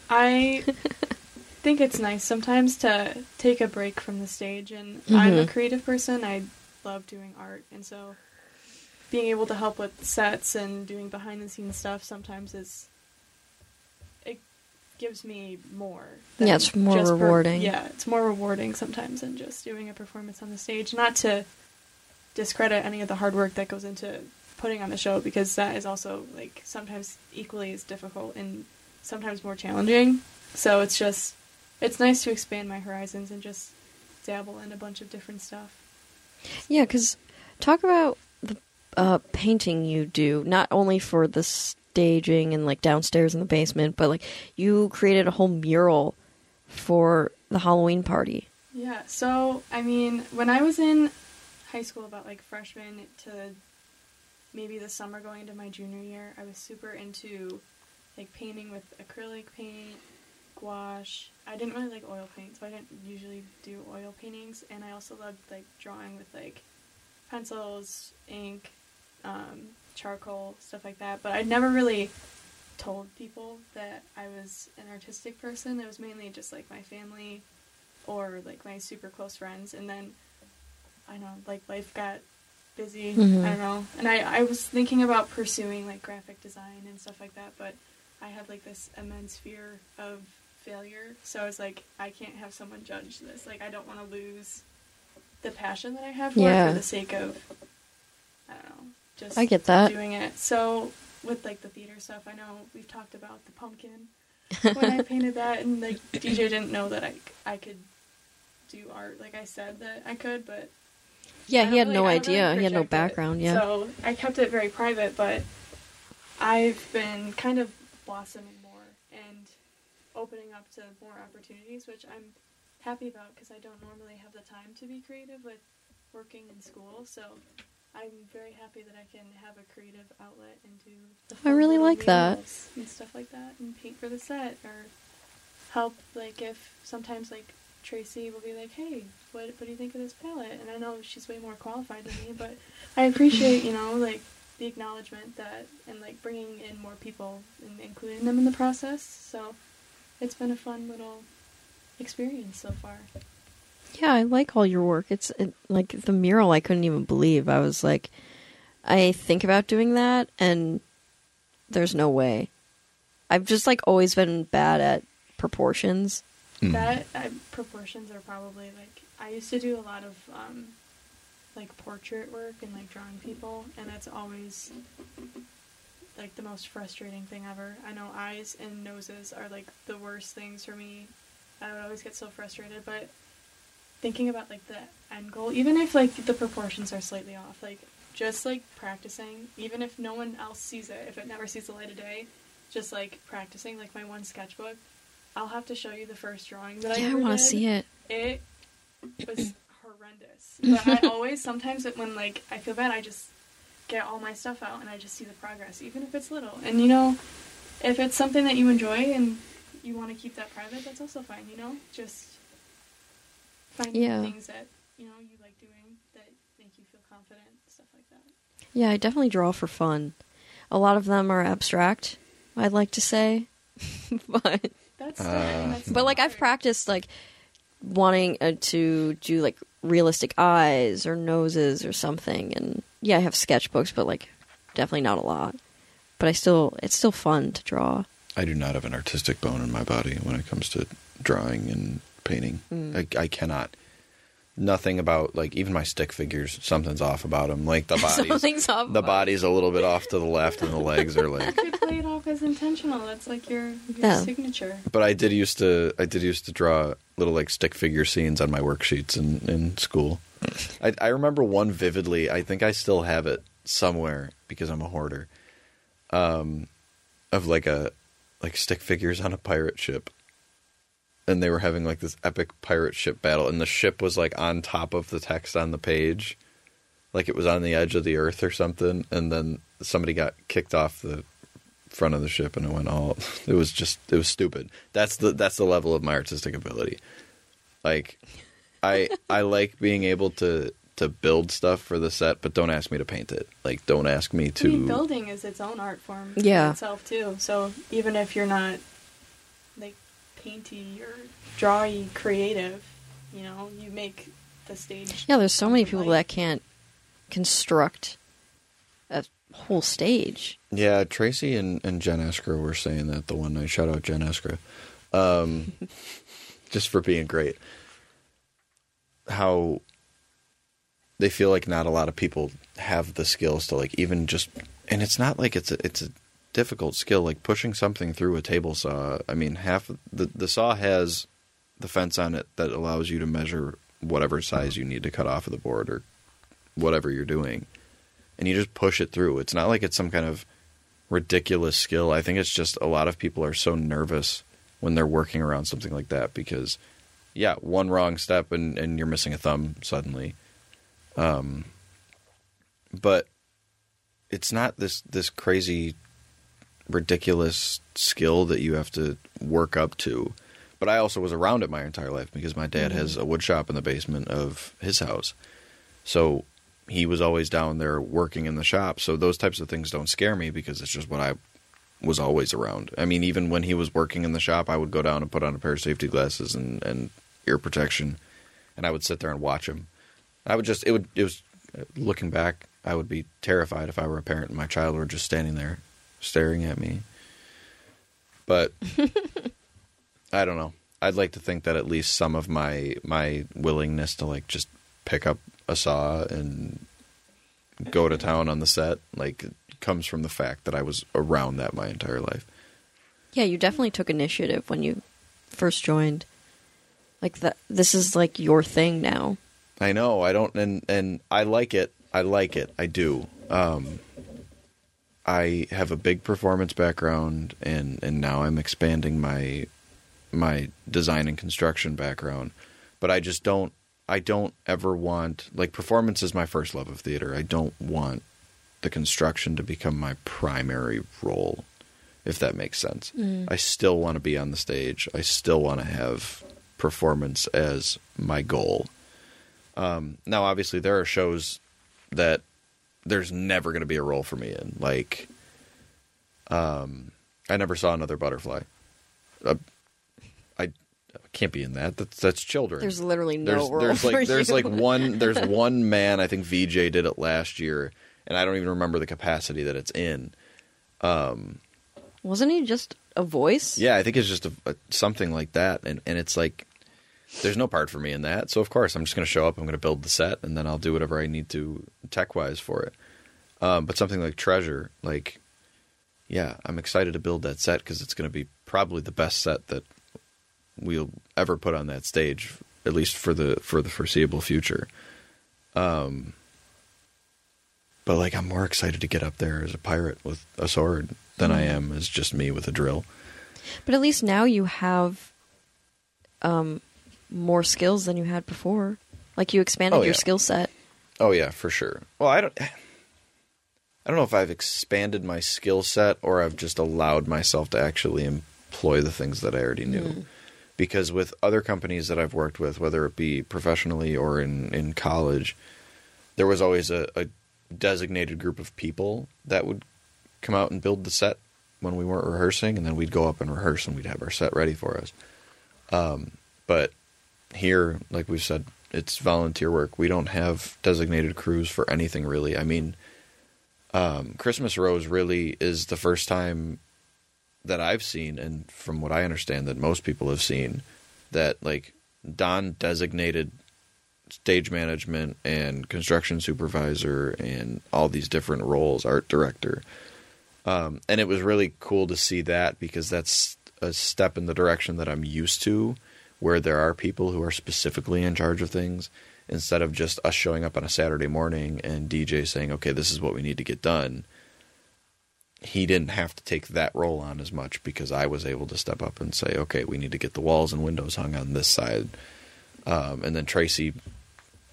I think it's nice sometimes to take a break from the stage. And I'm a Mhm. creative person. I love doing art, and so being able to help with sets and doing behind the scenes stuff sometimes is it gives me more. Yeah, it's more just per- rewarding. yeah, it's more rewarding sometimes than just doing a performance on the stage. Not to discredit any of the hard work that goes into putting on the show because that is also like sometimes equally as difficult and sometimes more challenging. So it's just it's nice to expand my horizons and just dabble in a bunch of different stuff. Yeah, because talk about the uh, painting you do, not only for the staging and like downstairs in the basement, but like you created a whole mural for the Halloween party. Yeah, so I mean, when I was in high school, about like freshman to maybe the summer going into my junior year, I was super into like painting with acrylic paint, gouache. I didn't really like oil paint, so I didn't usually do oil paintings, and I also loved like drawing with like pencils, ink, um, charcoal, stuff like that. But I never really told people that I was an artistic person. It was mainly just like my family or like my super close friends and then I know like life got busy. Mhm. I don't know. And I, I was thinking about pursuing like graphic design and stuff like that, but I had like this immense fear of failure. So I was like, I can't have someone judge this. Like I don't want to lose the passion that I have for it Yeah. for the sake of I don't know, just I get that. doing it. So with like the theater stuff, I know we've talked about the pumpkin when I painted that, and like DJ didn't know that I I could do art. Like I said that I could, but Yeah, he had really- no I don't really idea. He had no project it. background. Yeah. So I kept it very private, but I've been kind of blossoming more and opening up to more opportunities, which I'm happy about because I don't normally have the time to be creative with working in school. So I'm very happy that I can have a creative outlet and do. The I really like that. and stuff like that, and paint for the set or help. Like if sometimes like Tracy will be like, "Hey, what what do you think of this palette?" And I know she's way more qualified than me, but I appreciate you know like the acknowledgement that and like bringing in more people and including them in the process. So it's been a fun little experience so far. Yeah, I like all your work. It's it, like the mural. I couldn't even believe. I was like, I think about doing that, and there's no way. I've just like always been bad at proportions. Mm. That uh, proportions are probably like I used to do a lot of um, like portrait work and like drawing people, and that's always like the most frustrating thing ever. I know eyes and noses are like the worst things for me. I would always get so frustrated, but thinking about like the end goal, even if like the proportions are slightly off, like just like practicing, even if no one else sees it, if it never sees the light of day, just like practicing, like my one sketchbook, I'll have to show you the first drawing that I Yeah, I want to see it. It was horrendous. But I always, sometimes it, when like I feel bad, I just get all my stuff out and I just see the progress, even if it's little. And you know, if it's something that you enjoy and you want to keep that private, that's also fine. You know, just find Yeah. things that you know you like doing that make you feel confident, stuff like that. Yeah, I definitely draw for fun. A lot of them are abstract, I'd like to say. but That's, Uh, that's but like I've practiced like wanting uh, to do like realistic eyes or noses or something and yeah, I have sketchbooks but like definitely not a lot. But I still it's still fun to draw. I do not have an artistic bone in my body when it comes to drawing and painting. Mm. I, I cannot. Nothing about like even my stick figures. Something's off about them. Like the body's Something's off the about it. body's a little bit off to the left, and the legs are like. You could play it off as intentional. That's like your, your Yeah. signature. But I did used to I did used to draw little like stick figure scenes on my worksheets in in school. I, I remember one vividly. I think I still have it somewhere because I'm a hoarder. Um, of like a like stick figures on a pirate ship, and they were having like this epic pirate ship battle, and the ship was like on top of the text on the page, like it was on the edge of the earth or something, and then somebody got kicked off the front of the ship and it went all it was just it was stupid that's the that's the level of my artistic ability like i i like being able to to build stuff for the set but don't ask me to paint it like don't ask me I mean, to building is its own art form Yeah. itself too. So even if you're not like painty or drawy creative, you know, you make the stage. Yeah, there's so many people like- that can't construct a whole stage. yeah tracy and and jen Eskra were saying that the one night shout out jen Eskra um just for being great how they feel like not a lot of people have the skills to like even just and it's not like it's a it's a difficult skill like pushing something through a table saw. I mean half the the saw has the fence on it that allows you to measure whatever size you need to cut off of the board or whatever you're doing. And you just push it through. It's not like it's some kind of ridiculous skill. I think it's just a lot of people are so nervous when they're working around something like that because yeah one wrong step and and you're missing a thumb suddenly. Um but it's not this this crazy ridiculous skill that you have to work up to. But i also was around it my entire life because my dad has a wood shop in the basement of his house. So he was always down there working in the shop. So those types of things don't scare me because it's just what i was always around. I mean even when he was working in the shop i would go down and put on a pair of safety glasses and, and ear protection and i would sit there and watch him. I would just it would it was looking back I would be terrified if I were a parent and my child were just standing there staring at me. But I don't know. I'd like to think that at least some of my my willingness to like just pick up a saw and go to town on the set like comes from the fact that I was around that my entire life. Yeah, you definitely took initiative when you first joined. Like that this is like your thing now. I know. I don't, and and I like it. I like it. I do. Um, I have a big performance background, and and now I'm expanding my my design and construction background. But I just don't. I don't ever want like performance is my first love of theater. I don't want the construction to become my primary role, if that makes sense. I still want to be on the stage. I still want to have performance as my goal. Um, now, obviously, there are shows that there's never going to be a role for me in. Like, um, I never saw another butterfly. Uh, I can't be in that. That's that's children. There's literally no there's, role there's for like there's you. like one there's one man. I think VJ did it last year, and I don't even remember the capacity that it's in. Um, wasn't he just a voice? Yeah, I think it's just a, a, something like that, and and it's like there's no part for me in that. So of course, I'm just going to show up. I'm going to build the set, and then I'll do whatever I need to tech wise for it. Um, but something like Treasure, like, yeah, I'm excited to build that set because it's going to be probably the best set that we'll ever put on that stage, at least for the for the foreseeable future. Um, but like, I'm more excited to get up there as a pirate with a sword than I am as just me with a drill. But at least now you have um, more skills than you had before. Like you expanded Oh, your skill set. Oh yeah, for sure. Well, I don't. I don't know if I've expanded my skill set or I've just allowed myself to actually employ the things that I already knew. Because with other companies that I've worked with, whether it be professionally or in, in college, there was always a, a designated group of people that would come out and build the set when we weren't rehearsing, and then we'd go up and rehearse and we'd have our set ready for us. Um, but here, like we've said, it's volunteer work. We don't have designated crews for anything really. I mean, um, Christmas Rose really is the first time that I've seen, and from what I understand, that most people have seen, that like Don designated stage management and construction supervisor and all these different roles, art director. Um, and it was really cool to see that because that's a step in the direction that I'm used to, where there are people who are specifically in charge of things instead of just us showing up on a Saturday morning and DJ saying, okay, this is what we need to get done. He didn't have to take that role on as much because I was able to step up and say, okay, we need to get the walls and windows hung on this side. Um, and then Tracy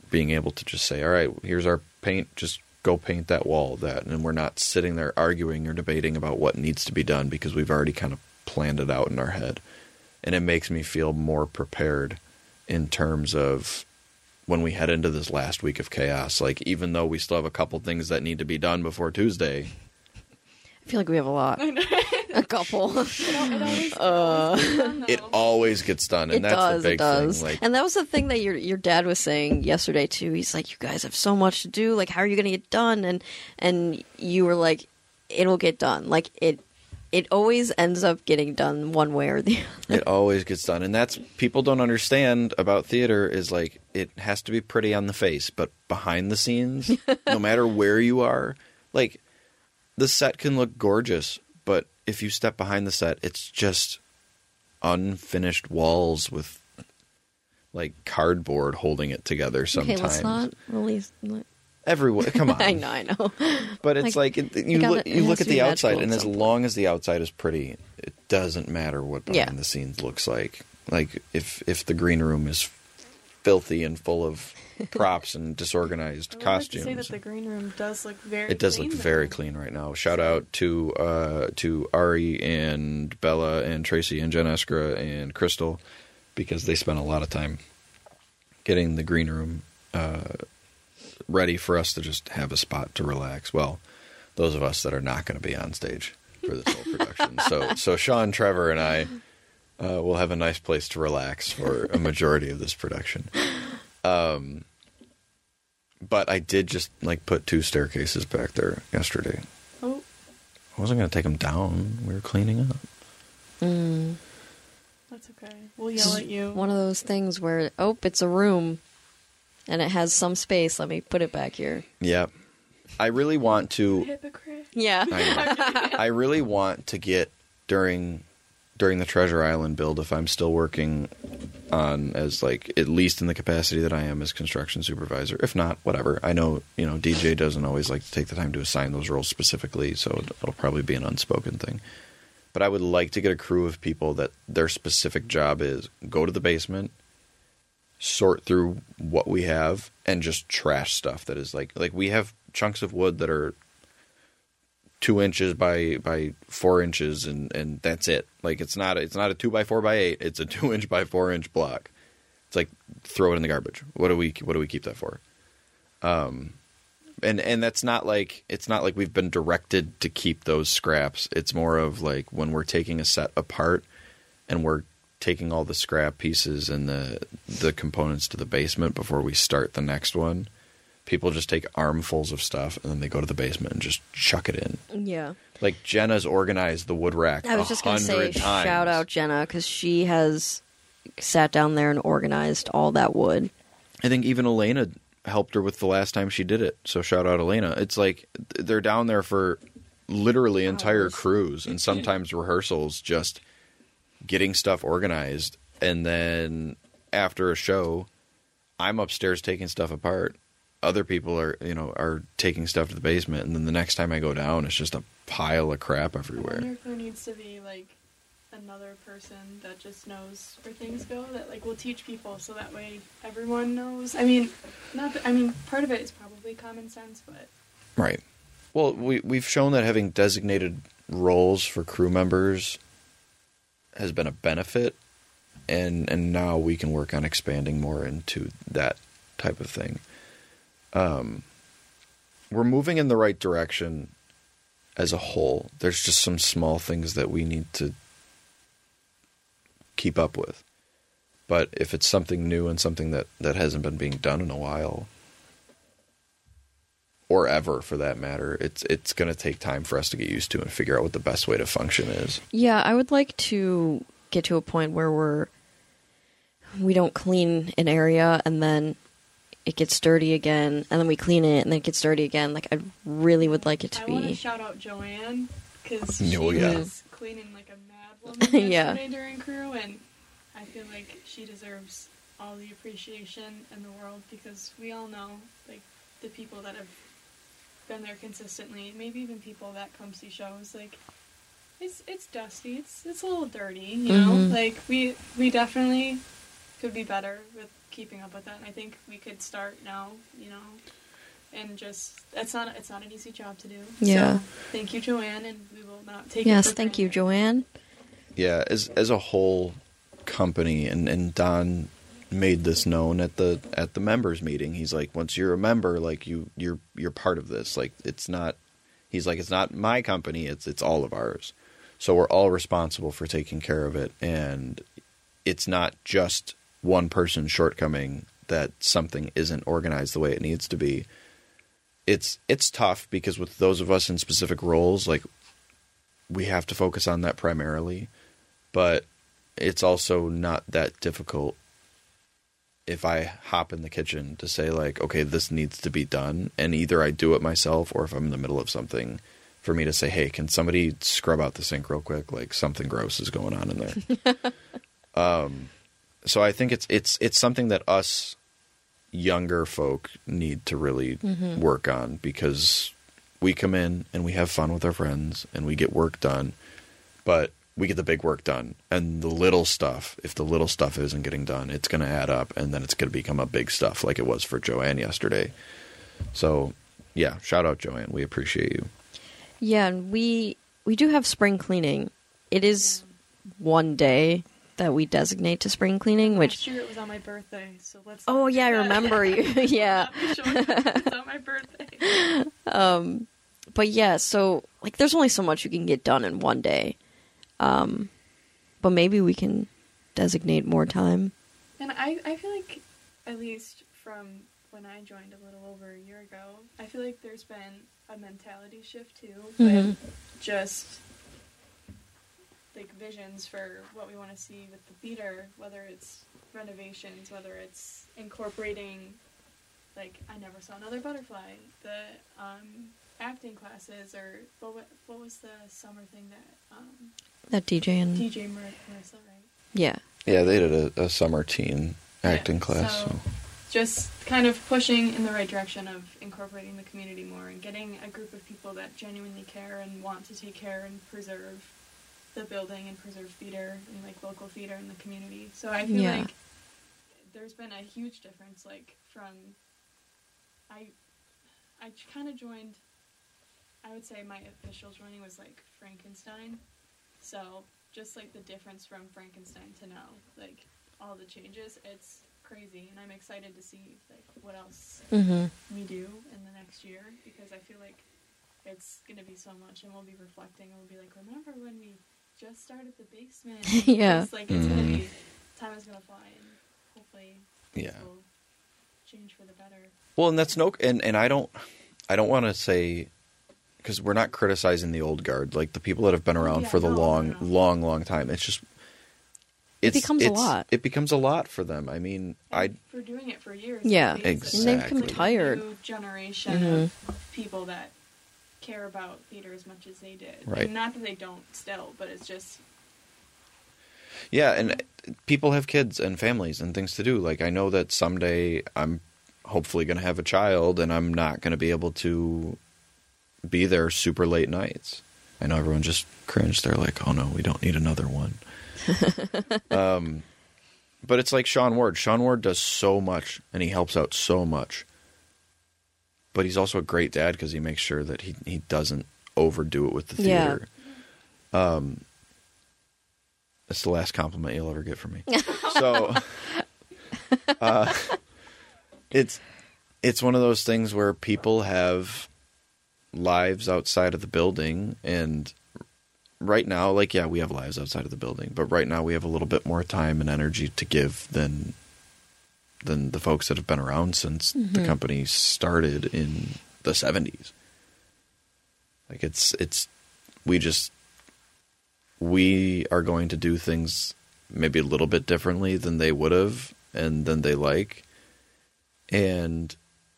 being able to just say, all right, here's our paint, just go paint that wall, that. And we're not sitting there arguing or debating about what needs to be done because we've already kind of planned it out in our head. And it makes me feel more prepared in terms of when we head into this last week of chaos. Like, even though we still have a couple things that need to be done before Tuesday, I feel like we have a lot. a couple. Uh, it always gets done. And it that's does. the It big does. thing. Like, and that was the thing that your your dad was saying yesterday too. He's like, "You guys have so much to do. Like, how are you going to get done?" And and you were like, "It'll get done. Like it." It always ends up getting done one way or the other. it always gets done and that's people don't understand about theater is like it has to be pretty on the face but behind the scenes no matter where you are like the set can look gorgeous but if you step behind the set it's just unfinished walls with like cardboard holding it together sometimes Okay, let's not release. Everyone come on I know, I know. but it's Like, like, it, you gotta- look it you has look at the outside, at and as long as the outside is pretty, it doesn't matter what behind Yeah. the scenes looks like. Like if if the green room is filthy and full of props and disorganized I would costumes, Like to say that the green room does look very. it does clean, look very clean right now. Shout out to uh, to Ari and Bella and Tracy and Jen Eskra and Crystal because they spent a lot of time getting the green room uh, ready for us to just have a spot to relax. Well, those of us that are not going to be on stage for this whole production. so so Sean, Trevor, and I uh, will have a nice place to relax for a majority of this production. Um, but I did just like put two staircases back there yesterday. Oh, I wasn't going to take them down. We were cleaning up. Mm. that's okay. We'll yell at you. One of those things where oh, it's a room, and it has some space. Let me put it back here. Yep. I really want to. Hypocrite. Yeah. I, I really want to get during during the Treasure Island build if I'm still working on as like at least in the capacity that I am as construction supervisor. If not, whatever. I know you know DJ doesn't always like to take the time to assign those roles specifically, so it'll probably be an unspoken thing. But I would like to get a crew of people that their specific job is go to the basement, sort through what we have, and just trash stuff that is like like we have chunks of wood that are two inches by by four inches and and that's it. Like it's not it's not a two by four by eight. It's a two inch by four inch block. It's like throw it in the garbage. What do we what do we keep that for? Um and and that's not like it's not like we've been directed to keep those scraps. It's more of like when we're taking a set apart and we're taking all the scrap pieces and the the components to the basement before we start the next one people just take armfuls of stuff and then they go to the basement and just chuck it in Yeah. like Jenna's organized the wood rack. I was just going to say, times. shout out Jenna because she has sat down there and organized all that wood. I think even Elena helped her with the last time she did it. So shout out Elena. It's like they're down there for literally entire crews and sometimes rehearsals just getting stuff organized and then after a show I'm upstairs taking stuff apart. Other people are, you know, are taking stuff to the basement and then the next time I go down it's just a pile of crap everywhere. I wonder if there needs to be like another person that just knows where things go that like will teach people so that way everyone knows. I mean, not that, I mean part of it is probably common sense, but Right. Well, we we've shown that having designated roles for crew members has been a benefit, and and now we can work on expanding more into that type of thing. Um, we're moving in the right direction as a whole. There's just some small things that we need to keep up with. But if it's something new and something that, that hasn't been being done in a while, or ever for that matter, it's it's going to take time for us to get used to and figure out what the best way to function is. Yeah, I would like to get to a point where we're we don't clean an area and then it gets dirty again, and then we clean it and then it gets dirty again. Like I really would like it to I want to be. shout out Joanne because Oh, she yeah. was cleaning like a mad woman Yeah. yesterday during crew, and I feel like she deserves all the appreciation in the world because we all know like the people that have been there consistently, maybe even people that come see shows, like it's it's dusty, it's it's a little dirty, you know. Mhm. Like we we definitely could be better with keeping up with that, and I think we could start now, you know. And just it's not it's not an easy job to do. Yeah. So, thank you, Joanne, and we will not take. Yes, for thank you. Joanne. Yeah, as as a whole company, and and Don made this known at the at the members meeting. He's like, once you're a member, like you you're you're part of this. Like it's not. He's like, it's not my company. It's it's all of ours. So we're all responsible for taking care of it, and it's not just one person's shortcoming that something isn't organized the way it needs to be. It's it's tough because with those of us in specific roles, like we have to focus on that primarily, but it's also not that difficult if I hop in the kitchen to say like, okay, this needs to be done, and either I do it myself or if I'm in the middle of something, for me to say, hey, can somebody scrub out the sink real quick? Like something gross is going on in there. um, so I think it's it's it's something that us younger folk need to really work on because we come in and we have fun with our friends and we get work done, but we get the big work done and the little stuff. If the little stuff isn't getting done, it's going to add up and then it's going to become a big stuff like it was for Joanne yesterday. So, yeah, shout out Joanne. We appreciate you. Yeah, and we we do have spring cleaning. It is one day that we designate to spring cleaning, which Last year it was on my birthday, so let's. Oh not do yeah, I remember you. yeah. Not be showing up. it's on my birthday. um But yeah, so like there's only so much you can get done in one day. Um but maybe we can designate more time. And I, I feel like, at least from when I joined a little over a year ago, I feel like there's been a mentality shift too, Mhm. with just like visions for what we want to see with the theater, whether it's renovations, whether it's incorporating. Like I never saw another butterfly. The um, acting classes, or what, what was the summer thing that um, That DJ and DJ Mar- Marissa, right? yeah. Yeah, they did a, a summer teen acting Yeah, class. so- So. just kind of pushing in the right direction of incorporating the community more and getting a group of people that genuinely care and want to take care and preserve the building and preserve theater and like local theater in the community. So I feel Yeah. like there's been a huge difference like from I I kind of joined I would say my official joining was like Frankenstein. So just like the difference from Frankenstein to now, like all the changes, it's crazy, and I'm excited to see like what else Mhm. we do in the next year because I feel like it's gonna be so much, and we'll be reflecting, and we'll be like, remember when we just started the basement? Yeah. it's like it's gonna be time is gonna fly, and hopefully Yeah. will change for the better. Well, and that's no, and and I don't, I don't want to say, because we're not criticizing the old guard, like the people that have been around Yeah, for the no, no, long, no. long, long time. It's just It it's- becomes a lot. It becomes a lot for them. I mean, I for doing it for years. Yeah. at least, it's And they've become like a tired. New generation Mhm. of people that care about theater as much as they did. Right. And not that they don't still, but it's just Yeah, and people have kids and families and things to do. Like I know that someday I'm hopefully going to have a child and I'm not going to be able to be there super late nights. I know everyone just cringed. They're like, "Oh no, we don't need another one." um, but it's like Sean Ward. Sean Ward does so much and he helps out so much. But he's also a great dad because he makes sure that he he doesn't overdo it with the Yeah. theater. Um, that's the last compliment you'll ever get from me. so, uh, it's it's one of those things where people have lives outside of the building, and right now, like yeah, we have lives outside of the building, but right now we have a little bit more time and energy to give than than the folks that have been around since the mm-hmm. company started in the seventies. Like it's it's we just we are going to do things maybe a little bit differently than they would have and than they like. And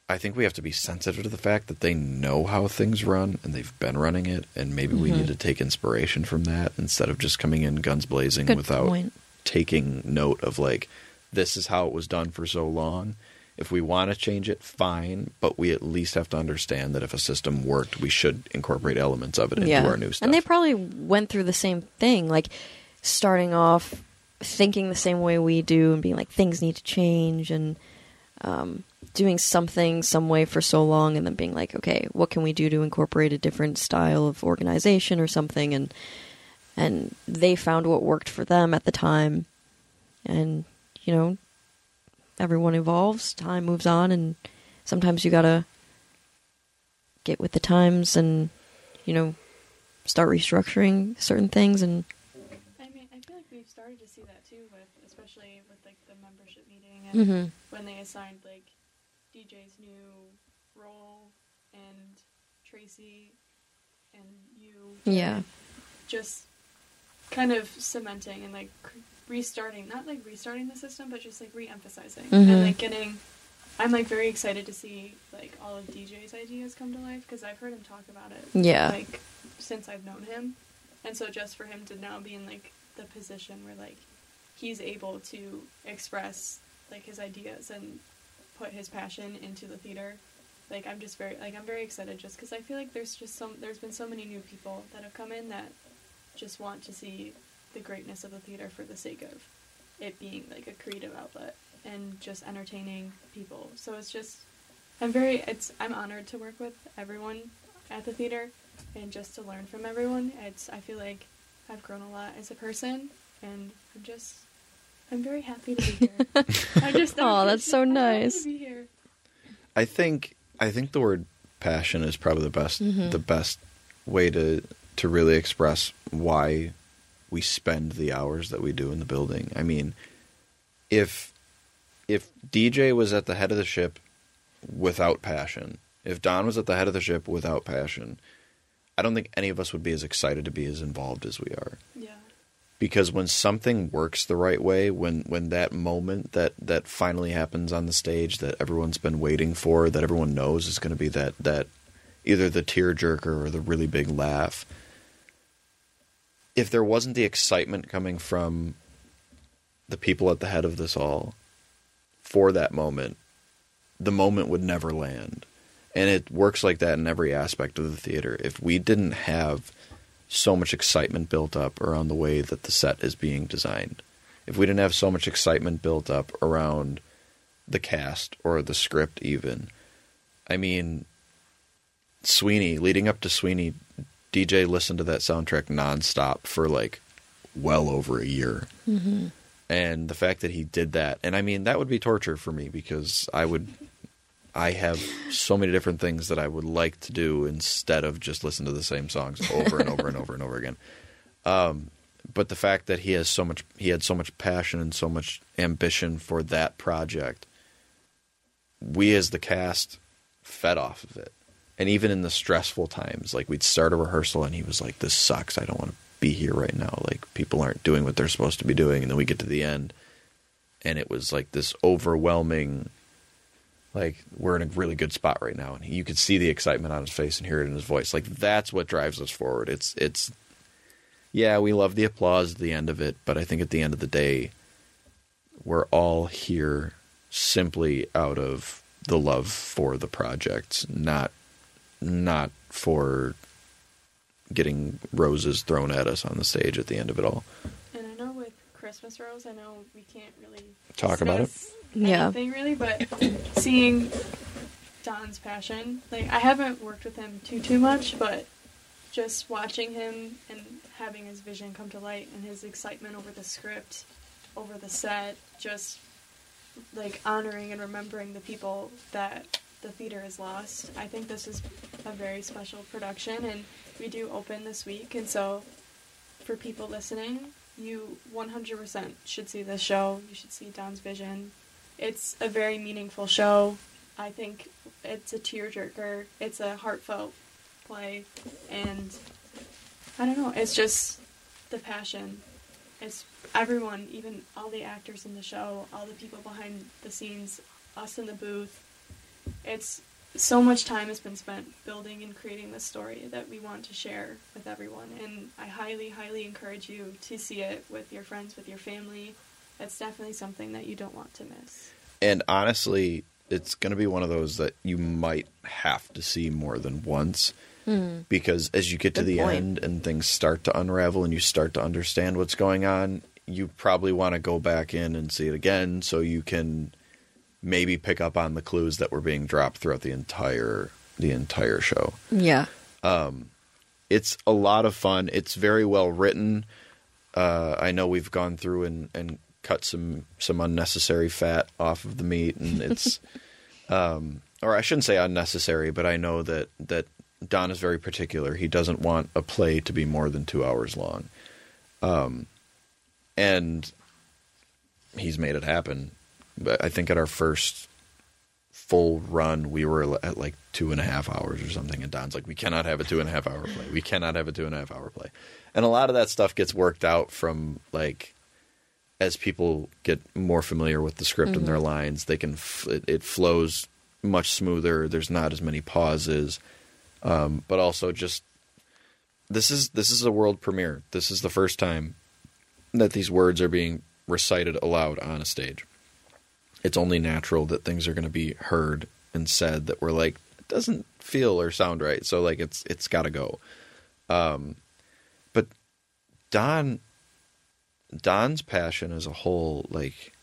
I think we have to be sensitive to the fact that they know how things run and they've been running it and maybe we need mm-hmm. to take inspiration from that instead of just coming in guns blazing Good without point. taking note of like this is how it was done for so long. If we want to change it, fine, but we at least have to understand that if a system worked, we should incorporate elements of it into our new stuff. And they probably went through the same thing, like starting off thinking the same way we do and being like things need to change and um, doing something some way for so long and then being like, okay, what can we do to incorporate a different style of organization or something? And and they found what worked for them at the time. And you know everyone evolves time moves on and sometimes you gotta get with the times and you know start restructuring certain things and I mean, I feel like we've started to see that too, with especially with like the membership meeting and Mhm. when they assigned like DJ's new role and Tracy and you. Yeah. Just kind of cementing and like restarting, not like restarting the system, but just like re-emphasizing Mhm. and like getting. I'm like very excited to see like all of DJ's ideas come to life because I've heard him talk about it Yeah. like since I've known him, and so just for him to now be in like the position where like he's able to express like his ideas and put his passion into the theater, like I'm just very like I'm very excited just because I feel like there's just some there's been so many new people that have come in that just want to see the greatness of the theater for the sake of it being like a creative outlet and just entertaining people. So it's just I'm very it's I'm honored to work with everyone at the theater and just to learn from everyone. It's I feel like I've grown a lot as a person and I'm just I'm very happy to be here. I just Aw, I'm that's so nice. to be here. I think I think the word passion is probably the best Mhm. the best way to to really express why we spend the hours that we do in the building. I mean, if if DJ was at the head of the ship without passion, if Don was at the head of the ship without passion, I don't think any of us would be as excited to be as involved as we are Yeah. Because when something works the right way when when that moment that that finally happens on the stage that everyone's been waiting for that everyone knows is going to be that that either the tear jerker or the really big laugh if there wasn't the excitement coming from the people at the head of this all for that moment the moment would never land. And it works like that in every aspect of the theater. If we didn't have so much excitement built up around the way that the set is being designed. If we didn't have so much excitement built up around the cast or the script, even, I mean, Sweeney, leading up to Sweeney, DJ listened to that soundtrack nonstop for like well over a year. Mm-hmm. And the fact that he did that, and I mean, that would be torture for me because I would I have so many different things that I would like to do instead of just listen to the same songs over and over and over and over again. Um, but the fact that he has so much, he had so much passion and so much ambition for that project, we as the cast fed off of it. And even in the stressful times, like we'd start a rehearsal and he was like, "This sucks. I don't want to be here right now. Like people aren't doing what they're supposed to be doing, and then we get to the end, and it was like this overwhelming. Like we're in a really good spot right now, and you could see the excitement on his face and hear it in his voice. Like that's what drives us forward. It's it's, yeah, we love the applause at the end of it, but I think at the end of the day, we're all here simply out of the love for the project, not not for getting roses thrown at us on the stage at the end of it all. And I know with Christmas Rose, I know we can't really Talk about it? Yeah. anything really, but seeing Don's passion, like I haven't worked with him too too much, but just watching him and having his vision come to light and his excitement over the script, over the set, just like honoring and remembering the people that the theater has lost. I think this is a very special production, and we do open this week, and so for people listening, you 100% should see this show. You should see Don's Vision. It's a very meaningful show. I think it's a tearjerker. It's a heartfelt play, and I don't know. It's just the passion. It's everyone, even all the actors in the show, all the people behind the scenes, us in the booth. It's so much time has been spent building and creating this story that we want to share with everyone. And I highly, highly encourage you to see it with your friends, with your family. It's definitely something that you don't want to miss. And honestly, it's going to be one of those that you might have to see more than once because as you get to the point. end and things start to unravel and you start to understand what's going on, you probably want to go back in and see it again so you can maybe pick up on the clues that were being dropped throughout the entire the entire show. Yeah. it's a lot of fun. It's very well written. Uh, I know we've gone through and, and cut some some unnecessary fat off of the meat, and it's, um, or I shouldn't say unnecessary, but I know that that Don is very particular. He doesn't want a play to be more than two hours long, um, and he's made it happen. But I think at our first full run, we were at like two and a half hours or something. And Don's like, we cannot have a two and a half hour play. We cannot have a two and a half hour play. And a lot of that stuff gets worked out from like, as people get more familiar with the script and their lines, they can, f- it, it flows much smoother. There's not as many pauses. Um, but also just, this is, this is a world premiere. This is the first time that these words are being recited aloud on a stage it's only natural that things are going to be heard and said that we're like it doesn't feel or sound right so like it's it's got to go um but don don's passion as a whole like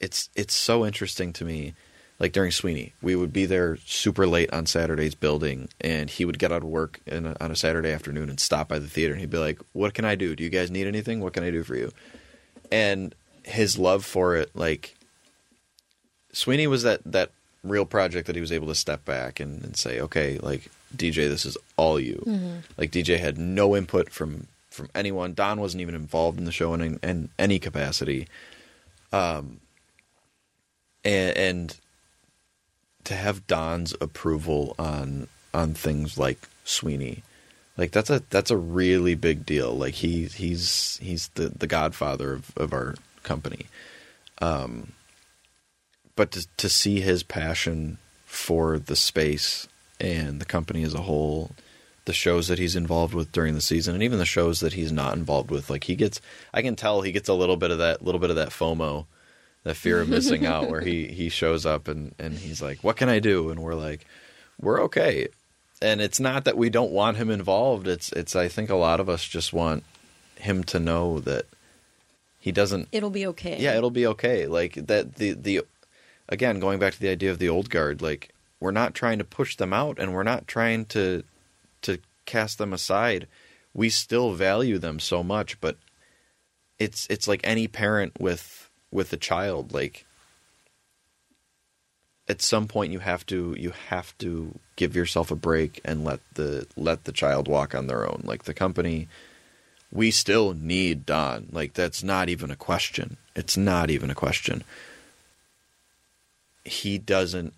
it's it's so interesting to me. Like during sweeney we would be there super late on saturdays building and he would get out of work in on a saturday afternoon and stop by the theater and he'd be like what can i do? Do you guys need anything? What can i do for you? And his love for it like Sweeney was that that real project that he was able to step back and, and say, okay, like DJ, this is all you. Mm-hmm. Like DJ had no input from from anyone. Don wasn't even involved in the show in, in any capacity. Um, and, and to have Don's approval on on things like Sweeney, like that's a that's a really big deal. Like he he's he's the the godfather of, of our company. Um, but to, to see his passion for the space and the company as a whole, the shows that he's involved with during the season, and even the shows that he's not involved with, like he gets, I can tell he gets a little bit of that, little bit of that FOMO, that fear of missing out, where he he shows up and and he's like, "What can I do?" And we're like, "We're okay." And it's not that we don't want him involved. It's it's I think a lot of us just want him to know that he doesn't It'll be okay. yeah, it'll be okay. Like that the the again going back to the idea of the old guard, like we're not trying to push them out and we're not trying to to cast them aside. We still value them so much, but it's it's like any parent with with a child like at some point you have to you have to give yourself a break and let the let the child walk on their own. Like the company we still need Don. Like that's not even a question. It's not even a question. He doesn't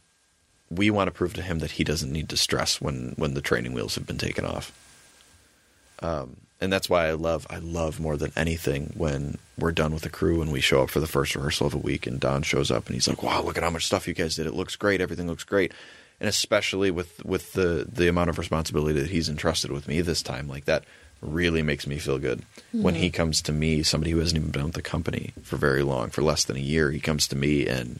we want to prove to him that he doesn't need to stress when when the training wheels have been taken off. Um, and that's why I love I love more than anything when we're done with the crew and we show up for the first rehearsal of a week and Don shows up and he's like, "Wow, look at how much stuff you guys did! It looks great. Everything looks great." And especially with with the the amount of responsibility that he's entrusted with me this time, like that really makes me feel good. When he comes to me, somebody who hasn't even been with the company for very long, for less than a year, he comes to me and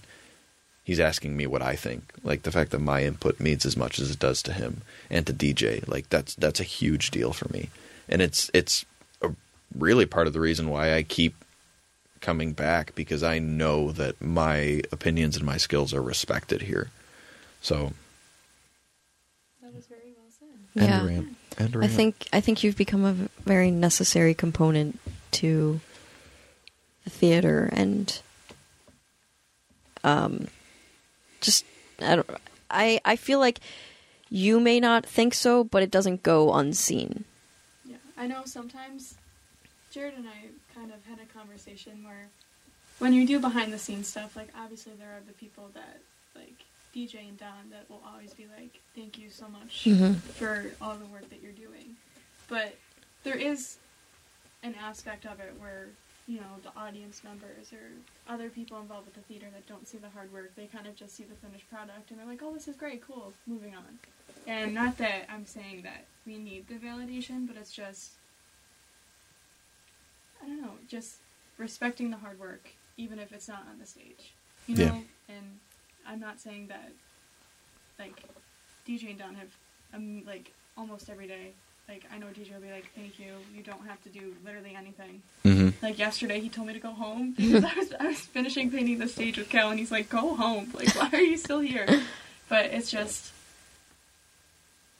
he's asking me what I think. Like the fact that my input means as much as it does to him and to DJ. Like that's that's a huge deal for me, and it's it's a, really part of the reason why I keep coming back because I know that my opinions and my skills are respected here. So That was very well said. end Yeah. rant. End I think I think you've become a very necessary component to the theater and um just I don't I I feel like you may not think so, but it doesn't go unseen. Yeah, I know sometimes Jared and I kind of had a conversation where when you do behind the scenes stuff, like obviously there are the people that like DJ and Don that will always be like, "Thank you so much Mhm. for all the work that you're doing," but there is an aspect of it where you know the audience members or other people involved with the theater that don't see the hard work they kind of just see the finished product and they're like oh this is great cool moving on and not that i'm saying that we need the validation but it's just i don't know just respecting the hard work even if it's not on the stage you know Yeah. and i'm not saying that like dj and don have um, like almost every day like i know dj will be like thank you you don't have to do literally anything Mhm. like yesterday, he told me to go home because I was I was finishing painting the stage with Cal, and he's like, "Go home! Like, why are you still here?" But it's just,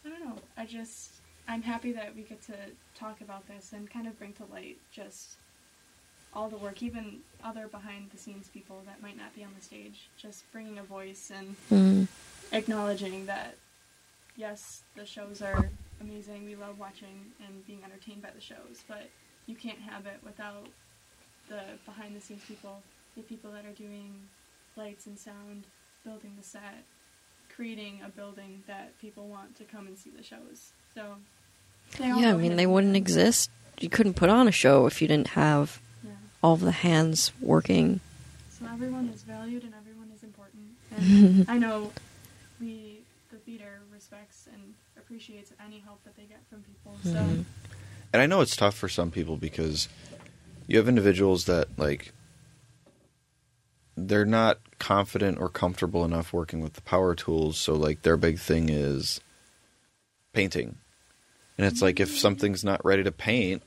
I don't know. I just I'm happy that we get to talk about this and kind of bring to light just all the work, even other behind the scenes people that might not be on the stage, just bringing a voice and Mm. acknowledging that yes, the shows are amazing. We love watching and being entertained by the shows, but you can't have it without the behind the scenes people, the people that are doing lights and sound, building the set, creating a building that people want to come and see the shows. So they Yeah, I mean they wouldn't exist. You couldn't put on a show if you didn't have Yeah. all of the hands working. So everyone is valued and everyone is important. And I know we, theater, respects and appreciates any help that they get from people. So Mhm. And I know it's tough for some people because you have individuals that like they're not confident or comfortable enough working with the power tools, so like their big thing is painting. And it's like if something's not ready to paint,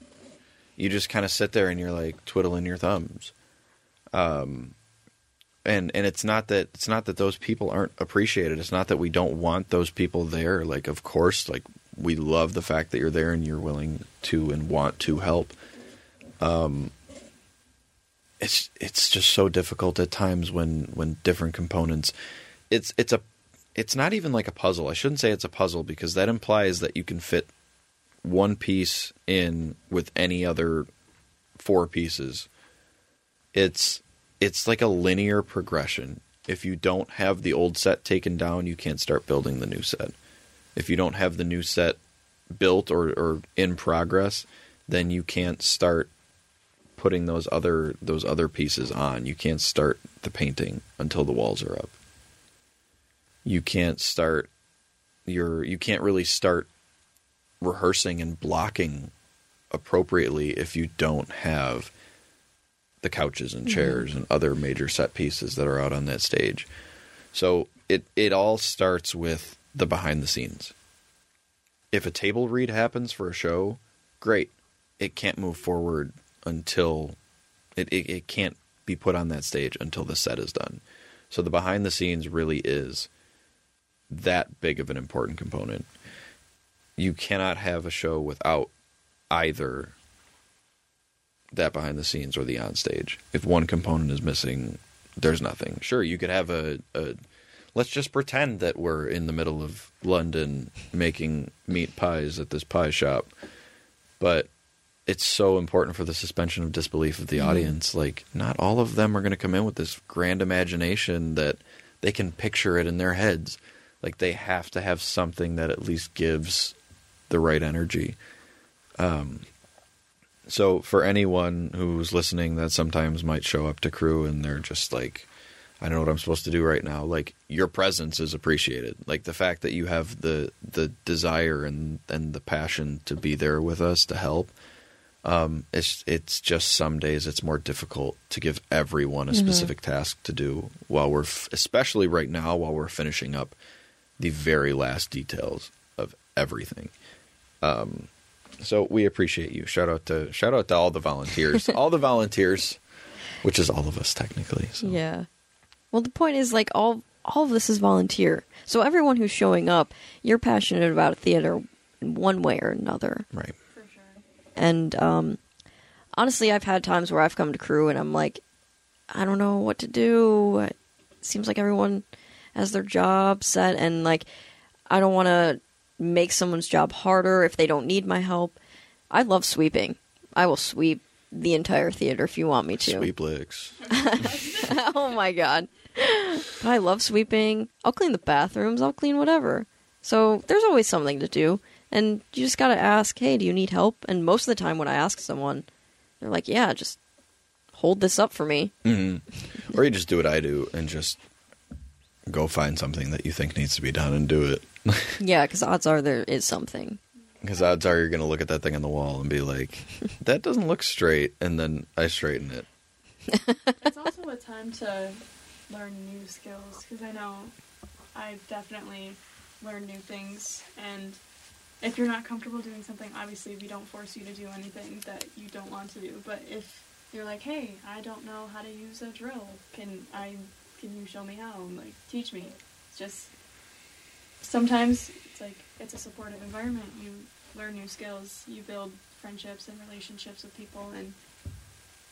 you just kind of sit there and you're like twiddling your thumbs. Um and and it's not that it's not that those people aren't appreciated. It's not that we don't want those people there. Like of course, like we love the fact that you're there and you're willing to and want to help. Um it's it's just so difficult at times when when different components it's it's a it's not even like a puzzle. I shouldn't say it's a puzzle because that implies that you can fit one piece in with any other four pieces. It's it's like a linear progression. If you don't have the old set taken down, you can't start building the new set. If you don't have the new set built or, or in progress, then you can't start putting those other those other pieces on. You can't start the painting until the walls are up. You can't start your you can't really start rehearsing and blocking appropriately if you don't have the couches and mm-hmm. chairs and other major set pieces that are out on that stage. So it it all starts with the behind the scenes. If a table read happens for a show, great. It can't move forward until it, it, it can't be put on that stage until the set is done. So the behind the scenes really is that big of an important component. You cannot have a show without either that behind the scenes or the on stage. If one component is missing, there's nothing. Sure, you could have a, a let's just pretend that we're in the middle of London making meat pies at this pie shop. But it's so important for the suspension of disbelief of the audience. Like, not all of them are going to come in with this grand imagination that they can picture it in their heads. Like, they have to have something that at least gives the right energy. Um, so for anyone who's listening that sometimes might show up to crew and they're just like, I don't know what I'm supposed to do right now. Like your presence is appreciated. Like the fact that you have the the desire and and the passion to be there with us to help. Um, it's it's just some days it's more difficult to give everyone a specific task to do while we're f- especially right now while we're finishing up the very last details of everything. Um, so we appreciate you. Shout out to shout out to all the volunteers, all the volunteers, which is all of us technically. So. Yeah. Well, the point is like all all of this is volunteer. So everyone who's showing up, you're passionate about theater in one way or another. Right. For sure. And um, honestly, I've had times where I've come to crew and I'm like, I don't know what to do. It seems like everyone has their job set, and like, I don't want to make someone's job harder if they don't need my help. I love sweeping. I will sweep the entire theater if you want me to. Sweep licks. oh my god. But I love sweeping. I'll clean the bathrooms. I'll clean whatever. So there's always something to do. And you just gotta ask, hey, do you need help? And most of the time when I ask someone, they're like, yeah, just hold this up for me. hmm Or you just do what I do and just go find something that you think needs to be done and do it. Yeah, because odds are there is something. Because odds are you're going to look at that thing on the wall and be like, that doesn't look straight. And then I straighten it. it's also a time to learn new skills because I know I've definitely learned new things. And if you're not comfortable doing something, obviously we don't force you to do anything that you don't want to do. But if you're like, hey, I don't know how to use a drill, can I? Can you show me how? And, like, teach me. It's just sometimes it's like it's a supportive environment. You learn new skills. You build friendships and relationships with people, and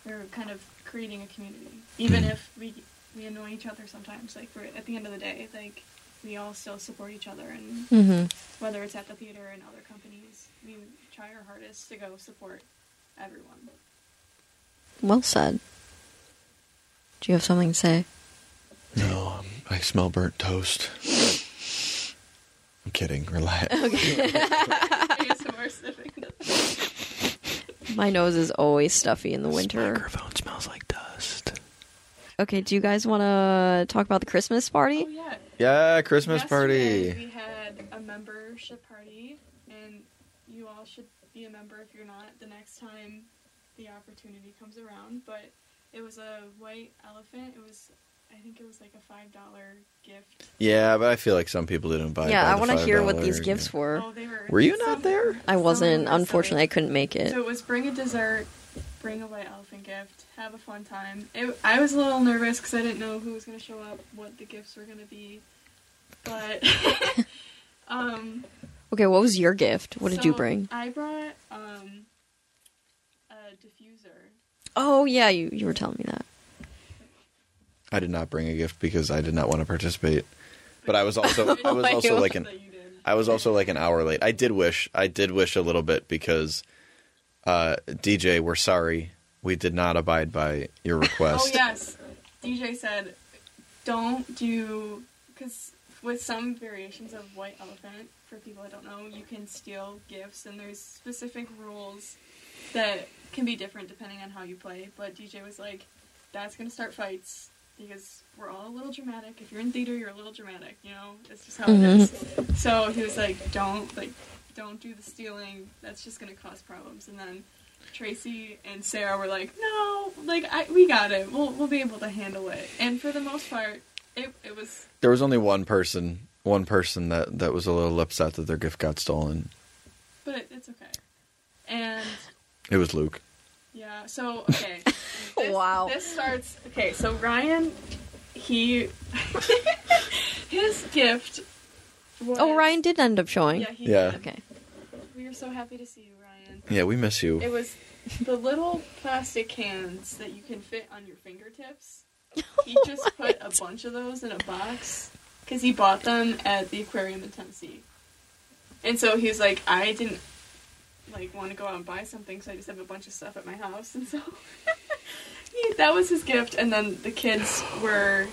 we're kind of creating a community. Even if we we annoy each other sometimes, like we're at the end of the day, like we all still support each other, and Mm-hmm. whether it's at the theater and other companies, we try our hardest to go support everyone. Well said. Do you have something to say? No, um, I smell burnt toast. I'm kidding. Relax. ASMR sniffing. My nose is always stuffy in the This winter. microphone smells like dust. Okay, do you guys want to talk about the Christmas party? Oh yeah. Yeah, Christmas Yesterday, party. We had a membership party, and you all should be a member if you're not the next time the opportunity comes around. But it was a white elephant. It was, I think it was like a five dollar gift. Yeah, but I feel like some people didn't buy. yeah, buy I want to hear what these gifts yeah. were. Oh, they were. Were you not there? I wasn't. were Unfortunately, I couldn't make it. So it was bring a dessert, bring a white elephant gift, have a fun time. It, I was a little nervous because I didn't know who was going to show up, what the gifts were going to be. But, um, Okay, what was your gift? What did you bring? I brought um, a diffuser. Oh yeah, you you were telling me that. I did not bring a gift because I did not want to participate. But I was also I was Oh, also like an That you did. I was also like an hour late. I did wish I did wish a little bit because uh, DJ, we're sorry. We did not abide by your request. Oh yes, DJ said, don't do because with some variations of white elephant, for people that don't know, you can steal gifts, and there's specific rules that can be different depending on how you play. But DJ was like, that's gonna start fights because we're all a little dramatic. If you're in theater, you're a little dramatic. You know, it's just how it mm-hmm. is. So he was like, don't like, don't do the stealing. That's just gonna cause problems. And then Tracy and Sarah were like, "No, like I, we got it. We'll we'll be able to handle it." And for the most part, it it was There was only one person, one person that that was a little upset that their gift got stolen. but it, it's okay. And It was Luke. yeah, so okay. This, Wow. This starts okay. So Ryan, he his gift. Was, Oh, Ryan did end up showing. Yeah, he Yeah. did. Okay. We are so happy to see you, Ryan. Yeah, we miss you. It was the little plastic cans that you can fit on your fingertips. He just put a bunch of those in a box because he bought them at the aquarium in Tennessee. And so he was like, I didn't like want to go out and buy something, so I just have a bunch of stuff at my house. And so he, that was his gift. And then the kids were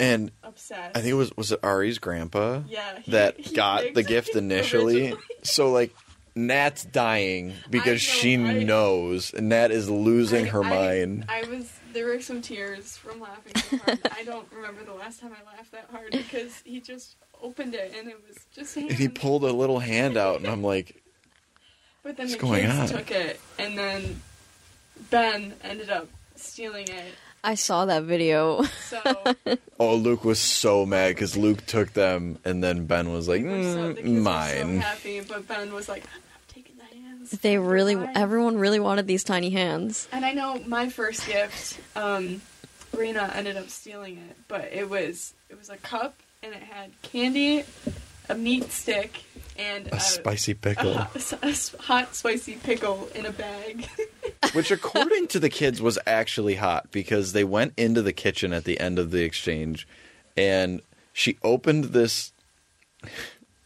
and upset. I think it was was it Ari's grandpa yeah, he- that he got the gift initially. originally. So like Nat's dying because know, she right? knows. Nat is losing her I- mind. I, was there were some tears from laughing so hard. I don't remember the last time I laughed that hard because he just opened it and it was just and he pulled a little hand out, and I'm like, But then What's the going kids on? took it, and then Ben ended up stealing it. I saw that video. So oh, Luke was so mad because Luke took them, and then Ben was like, we were so, mm, the kids were so mine. happy, but Ben was like, "I'm not taking the hands." They really, Why? everyone really wanted these tiny hands. And I know my first gift, um, Rena ended up stealing it, but it was it was a cup and it had candy, a meat stick, and a spicy pickle. A, a s- hot spicy pickle in a bag. Which, according to the kids, was actually hot because they went into the kitchen at the end of the exchange, and she opened this.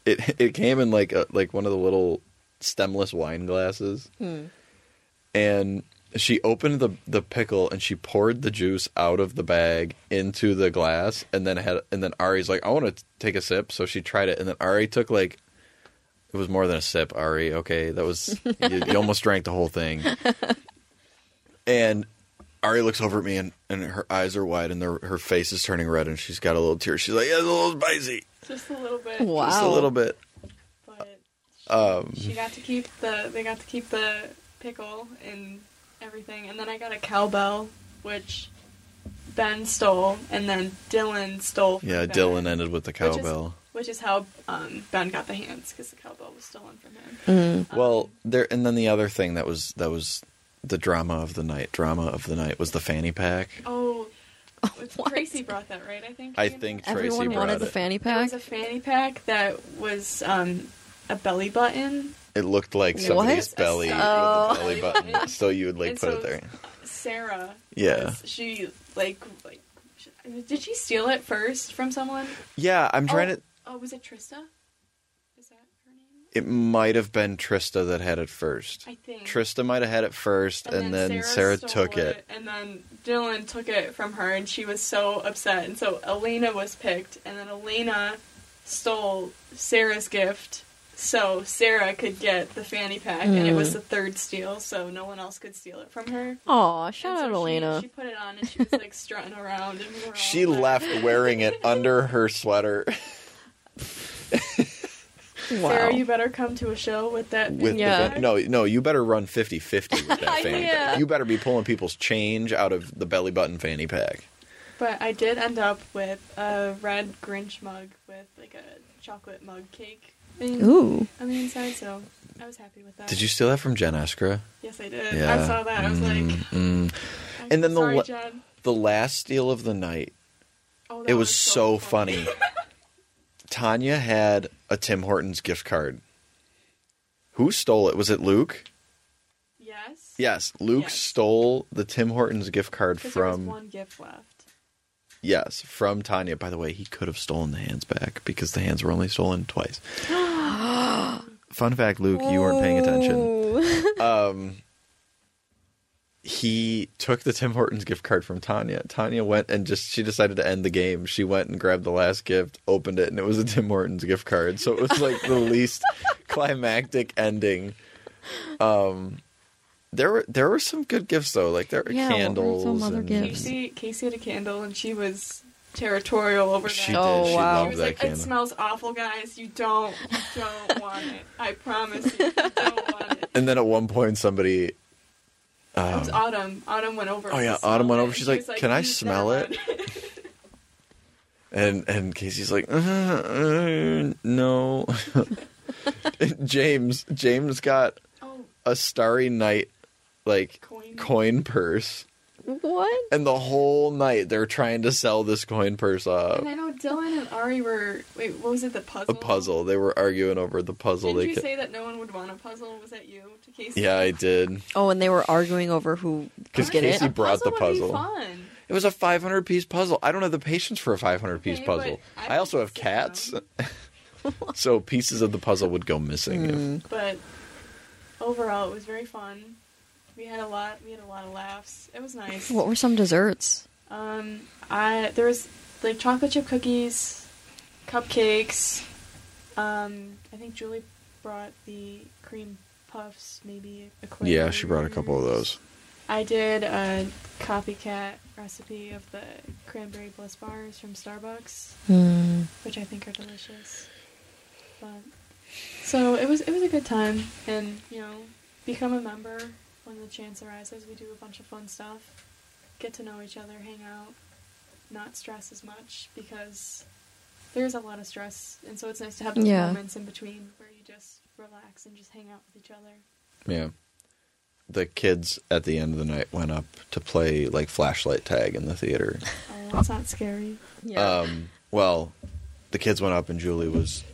It it came in like a like one of the little stemless wine glasses, hmm. and she opened the the pickle and she poured the juice out of the bag into the glass, and then had and then Ari's like, I want to take a sip, so she tried it, and then Ari took like. It was more than a sip, Ari. Okay, that was you, you almost drank the whole thing. And Ari looks over at me and, and her eyes are wide and her her face is turning red and she's got a little tear. She's like, "Yeah, it's a little spicy, Just a little bit. Wow. just a little bit." But she, Um, she got to keep the they got to keep the pickle and everything, and then I got a cowbell, which Ben stole, and then Dylan stole. From Yeah, Ben, Dylan ended with the which is- cowbell. which is how um, Ben got the hands because the cowbell was stolen from him. Well, there and then the other thing that was that was the drama of the night. Drama of the night was the fanny pack. Oh, it's- What? Tracy brought that right. I think. I Ian? think Tracy Everyone brought wanted the it. fanny It was a fanny pack that was um, a belly button. It looked like somebody's What? belly Oh. with a belly button, so you would like And put so it there. Sarah. Yeah. was- She like like. Did she steal it first from someone? Yeah, I'm oh. trying oh, to. Oh, was it Trista? Is that her name? It might have been Trista that had it first. I think. Trista might have had it first, and, then, Sarah, stole took it. And then Dylan took it from her, and she was so upset. And so Elena was picked, and then Elena stole Sarah's gift so Sarah could get the fanny pack, and it was mm. the third steal, so no one else could steal it from her. Aw, shout so out she- Elena. She, put it on, and she was like strutting around, and we were all She like- left wearing it under her sweater wow. Sarah, you better come to a show with that. with Yeah. the no no you better run 50-50 with that fanny Yeah. pack. You better be pulling people's change out of the belly button fanny pack. But I did end up with a red Grinch mug with like a chocolate mug cake thing Ooh. on the inside, so I was happy with that. Did you steal that from Jen Eskra? Yes, I did. Yeah. I saw that. I was like, Mm. I'm And then the sorry, la- Jen. The last steal of the night, Oh, it was so funny. Tanya had a Tim Hortons gift card. Who stole it? Was it Luke? Yes. Yes, Luke Yes. stole the Tim Hortons gift card Because there was from one gift left. Yes from Tanya. By the way, he could have stolen the hands back because the hands were only stolen twice. Fun fact, Luke, you weren't paying attention. Um, he took the Tim Hortons gift card from Tanya. Tanya went and just she decided to end the game. She went and grabbed the last gift, opened it, and it was a Tim Hortons gift card. So it was like the least climactic ending. Um, there were there were some good gifts though, like there were Yeah, what were candles. some other and- gifts? Casey, Casey had a candle, and she was territorial over that. She did. Oh, she wow. She loved was that like, candle. "It smells awful, guys. You don't, you don't want it. I promise you, you don't want it." and then at one point, somebody. it was Um, Autumn. Autumn went over. Oh, yeah, Autumn went over. She's she like, "Can I "Mm, smell it?" And and Casey's like, uh, uh, no. James James got oh, a Starry Night like coin. coin purse, what? and the whole night they're trying to sell this coin purse off. And I know Dylan and Ari were. Wait, what was it? The puzzle. A puzzle. They were arguing over the puzzle. Didn't they you ca- say that no one would want a puzzle? Was that you to Casey? yeah, I did. Oh, and they were arguing over who Because could get Casey it. brought the would be puzzle. fun. It was a 500 piece puzzle. I don't have the patience for a 500 piece Okay, puzzle. I I also have cats, so pieces of the puzzle would go missing. Mm. if- But overall, it was very fun. We had a lot. We had a lot of laughs. It was nice. What were some desserts? Um, I there was like chocolate chip cookies, cupcakes. Um, I think Julie brought the cream puffs, maybe a Yeah, she brought a couple of those. I did a copycat recipe of the cranberry bliss bars from Starbucks, Hmm. which I think are delicious. But so it was it was a good time, and you know, become a member when the chance arises. We do a bunch of fun stuff, get to know each other, hang out, not stress as much because there's a lot of stress, and so it's nice to have those Yeah. moments in between where you just relax and just hang out with each other. Yeah. The kids at the end of the night went up to play like flashlight tag in the theater. Oh, it's not scary. Yeah. Um, well, the kids went up and Julie was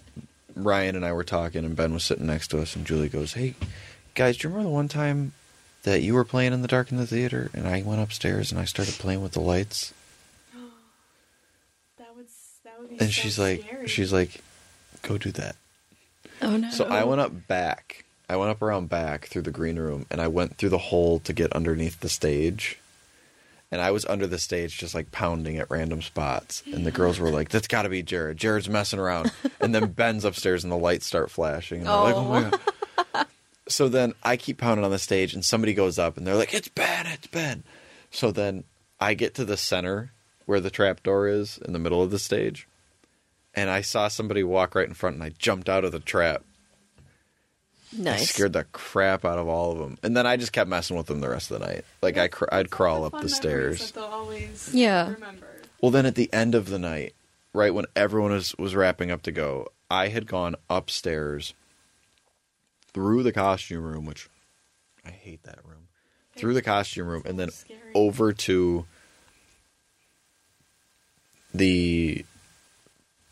Ryan and I were talking and Ben was sitting next to us and Julie goes, "Hey, guys, do you remember the one time that you were playing in the dark in the theater and I went upstairs and I started playing with the lights?" That would that would be. And so she's like, scary. she's like, "Go do that." oh no. So I went up back. I went up around back through the green room and I went through the hole to get underneath the stage. And I was under the stage just like pounding at random spots. And the girls were like, That's gotta be Jared. Jared's messing around. And then Ben's upstairs and the lights start flashing. And they're like, Oh my oh. god. So then I keep pounding on the stage and somebody goes up and they're like, It's Ben, it's Ben. So then I get to the center where the trap door is in the middle of the stage. And I saw somebody walk right in front and I jumped out of the trap I Nice. scared the crap out of all of them, and then I just kept messing with them the rest of the night. Like I, cr- I'd crawl up the stairs. Always Yeah. remember. Well, then at the end of the night, right when everyone was was wrapping up to go, I had gone upstairs through the costume room, which I hate that room. Through the costume room, and then Scary. over to the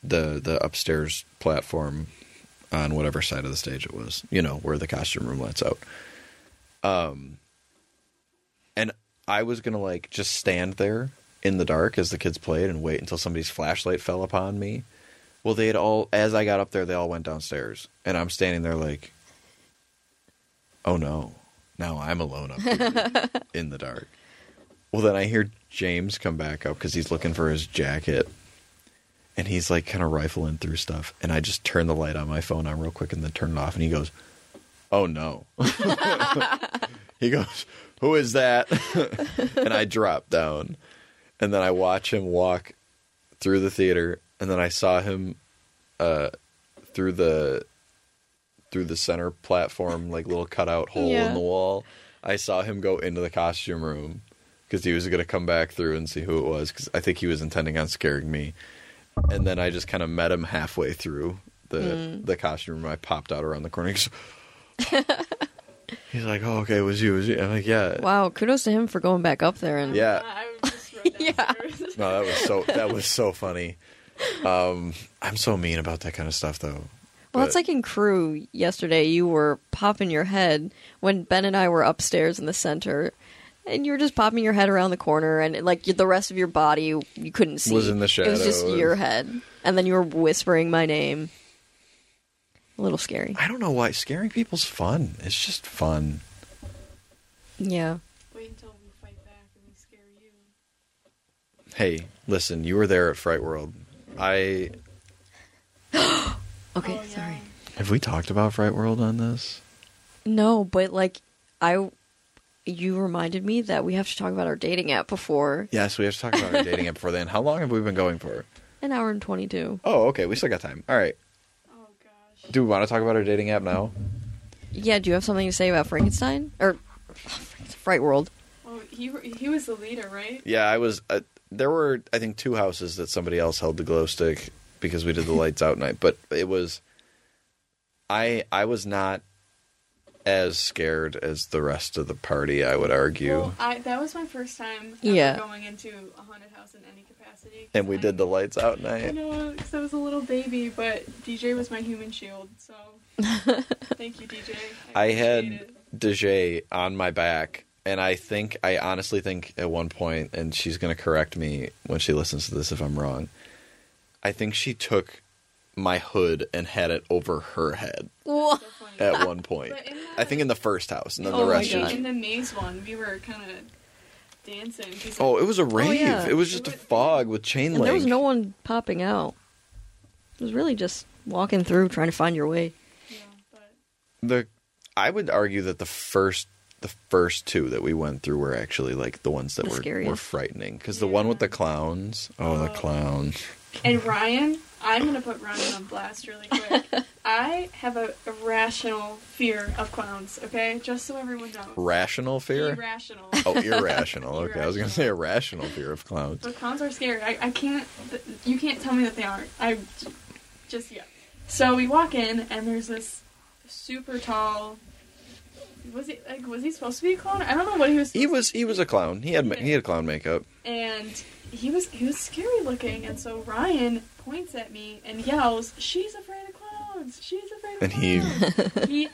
the the upstairs platform on whatever side of the stage it was, you know, where the costume room lets out. Um and I was going to like just stand there in the dark as the kids played and wait until somebody's flashlight fell upon me. Well, they had all as I got up there, they all went downstairs, and I'm standing there like Oh no. Now I'm alone up here in the dark. Well, then I hear James come back up because he's looking for his jacket. And he's like kind of rifling through stuff. And I just turn the light on my phone on real quick and then turn it off. And he goes, Oh no. he goes, Who is that? and I drop down. And then I watch him walk through the theater. And then I saw him uh, through the through the center platform, like little cutout hole Yeah. in the wall. I saw him go into the costume room because he was going to come back through and see who it was because I think he was intending on scaring me. And then I just kind of met him halfway through the the costume room. I popped out around the corner. He's, he's like, "Oh, okay, it was you." It was you. I'm like, "Yeah, Wow, kudos to him for going back up there and Yeah. I would just run Yeah. downstairs. No, that was so that was so funny. Um, I'm so mean about that kind of stuff, though. Well, it's like in crew yesterday. You were popping your head when Ben and I were upstairs in the center, and you were just popping your head around the corner, and like the rest of your body you, you couldn't see. Was in the shadow. It was just your head, and then you were whispering my name. A little scary. I don't know why scaring people's fun. It's just fun. Yeah. Wait until we fight back and we scare you. Hey, listen, you were there at Fright World. I Okay. Oh, yeah. Sorry. have we talked about Fright World on this? No, but like I, you reminded me that we have to talk about our dating app before Yes, we have to talk about our dating app before then. How long have we been going for? an hour and twenty two. Oh, okay, we still got time. All right. Oh gosh. Do we want to talk about our dating app now? Yeah. Do you have something to say about Frankenstein or Fright World? Oh, he he was the leader, right? Yeah, I was. Uh, there were, I think, two houses that somebody else held the glow stick because we did the lights out night. But it was, I I was not as scared as the rest of the party. I would argue. Well, I that was my first time ever Yeah. going into a haunted house in any capacity. and we I- did the lights out night. I know, because I was a little baby, but DJ was my human shield, so thank you, DJ. I appreciate had DJ on my back, and I think I honestly think at one point, and she's going to correct me when she listens to this if I'm wrong. I think she took my hood and had it over her head Whoa. At one point. But in I think in the first house, and then Oh the my rest. God. just- in the maze one, we were kind of dancing. 'cause Oh, it was a oh, rave. yeah. It was just a fog with chain And link. there was no one popping out. It was really just walking through trying to find your way. Yeah, but the I would argue that the first the first two that we went through were actually like the ones that The were scariest. were frightening because the one with the clowns, oh the Oh. clown, And Ryan, I'm gonna put Ryan on blast really quick. I have a irrational fear of clowns. Okay, just so everyone knows. rational fear. Irrational. Oh, irrational. Okay, I was gonna say Irrational. irrational fear of clowns. But clowns are scary. I, I can't. th- You can't tell me that they aren't. I just yeah. So we walk in and there's this super tall. Was he like? Was he supposed to be a clown? I don't know what he was. He was he was a clown. He had ma- he had clown makeup. and he was he was scary looking. And so Ryan points at me and yells, "She's afraid of clowns! She's afraid of clowns!" And he- he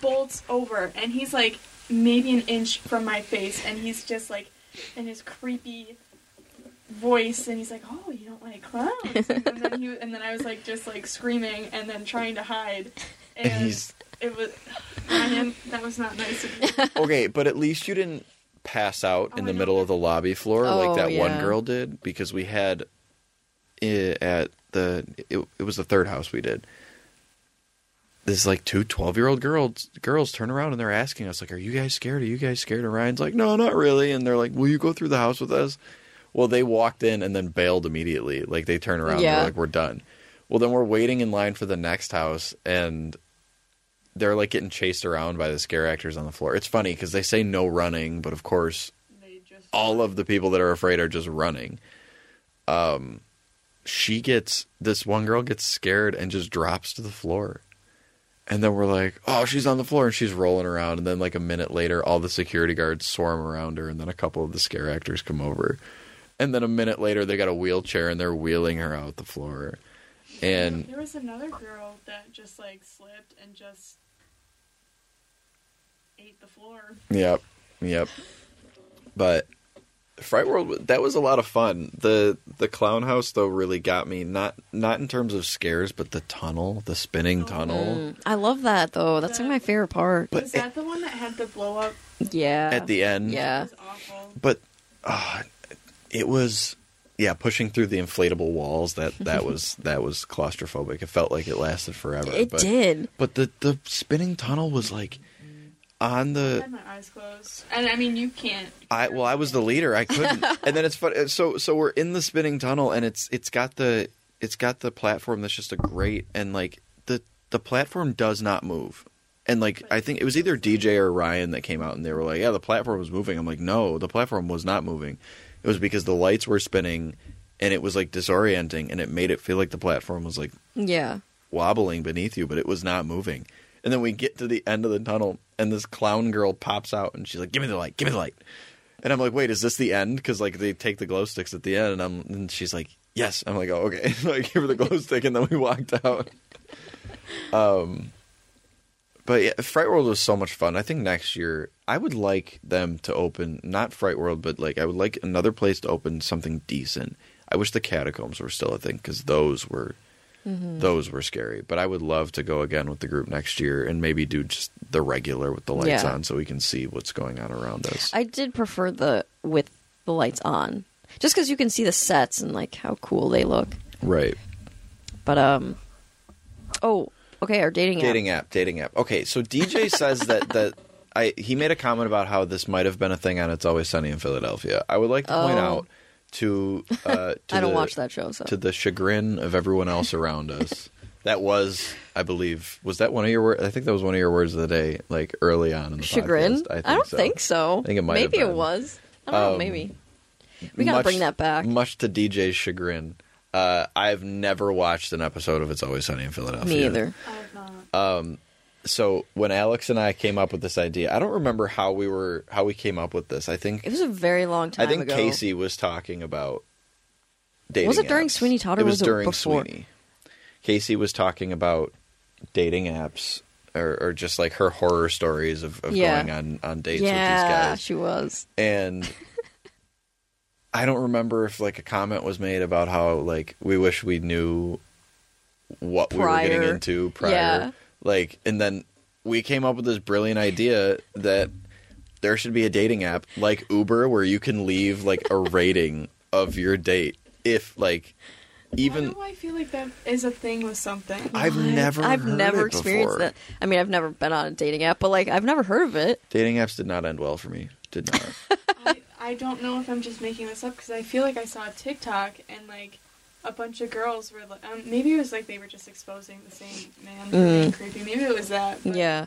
bolts over and he's like maybe an inch from my face, and he's just like in his creepy voice and he's like oh you don't like clowns and then he and then i was like just like screaming and then trying to hide and, And he's it was Ryan, that was not nice of you okay, but at least you didn't pass out Oh, in the middle of the lobby floor Oh, like that one girl did because we had i at the it, it was the third house we did. This like two 12 year old girls girls turn around and they're asking us like, "Are you guys scared? Are you guys scared?" And Ryan's like, "No, not really." And they're like, "Will you go through the house with us?" Well, they walked in and then bailed immediately. Like they turn around, and Yeah. they're like, "We're done." Well, then we're waiting in line for the next house, and they're like getting chased around by the scare actors on the floor. It's funny because they say no running, but of course, they just all of the people that are afraid are just running. Um, she gets this one girl gets scared and just drops to the floor. And then we're like, oh, she's on the floor and she's rolling around. And then, like, a minute later, all the security guards swarm around her. And then a couple of the scare actors come over. And then a minute later, they got a wheelchair and they're wheeling her out the floor. And there was another girl that just like slipped and just ate the floor. Yep, yep. But Fright World, that was a lot of fun. the The clown house though really got me. Not not in terms of scares, but the tunnel, the spinning Oh. tunnel. Mm, I love that though. That's like my favorite part. But was that the one that had the blow up? yeah. At the end, It Yeah. was awful. But uh, it was, yeah, pushing through the inflatable walls. That that was that was claustrophobic. It felt like it lasted forever. It but, did. But the the spinning tunnel was like on I the had my eyes closed, and I mean you can't. I well, I was the leader. I couldn't. and then it's fun. So so we're in the spinning tunnel, and it's it's got the it's got the platform that's just a grate and like the the platform does not move. And like I think it was either DJ or Ryan that came out and they were like, "Yeah, the platform was moving." I'm like, "No, the platform was not moving. It was because the lights were spinning, and it was like disorienting, and it made it feel like the platform was like Yeah. wobbling beneath you, but it was not moving. And then we get to the end of the tunnel, and this clown girl pops out, and she's like, "Give me the light, give me the light." And I'm like, "Wait, is this the end?" Because like they take the glow sticks at the end, and I'm and she's like, "Yes." I'm like, "Oh, okay." so I give her the glow stick, and then we walked out. Um, but yeah, Fright World was so much fun. I think next year I would like them to open not Fright World, but like I would like another place to open something decent. I wish the catacombs were still a thing because those were those were scary. But I would love to go again with the group next year and maybe do just the regular with the lights Yeah. on so we can see what's going on around us. I did prefer the with the lights on, just because you can see the sets and like how cool they look. right. But um, oh, okay, our dating, app. Dating app. app, dating app. Okay, so DJ says that that I he made a comment about how this might have been a thing on It's Always Sunny in Philadelphia. I would like to point Oh. out to uh to I don't the- watch that show, so to the chagrin of everyone else around us. That was, I believe, was that one of your words? I think that was one of your words of the day, like early on in the chagrin. podcast. I, think don't so. think so. I think it might have Maybe it was. I don't know. Um, Maybe we gotta Much- bring that back. Much to DJ's chagrin, uh, I've never watched an episode of It's Always Sunny in Philadelphia. Me either. I have not. So when Alex and I came up with this idea, I don't remember how we were how we came up with this. I think It was a very long time I think ago. Casey was talking about dating. Was it during apps. Sweeney Todd or It was, was it during before? Sweeney. Casey was talking about dating apps or, or just like her horror stories of, of Yeah. going on on dates with these guys. Yeah, she was. And I don't remember if like a comment was made about how like we wish we knew what we were getting into prior. Yeah. Like and then we came up with this brilliant idea that there should be a dating app like Uber where you can leave like a rating of your date if like even Why do I feel like that is a thing with something? I've What? never I've heard never it experienced before. that. I mean, I've never been on a dating app, but like I've never heard of it. dating apps did not end well for me. Did not. I, I don't know if I'm just making this up because I feel like I saw a TikTok and like a bunch of girls were like, um, maybe it was like they were just exposing the same man for being creepy. Maybe it was that. but- Yeah.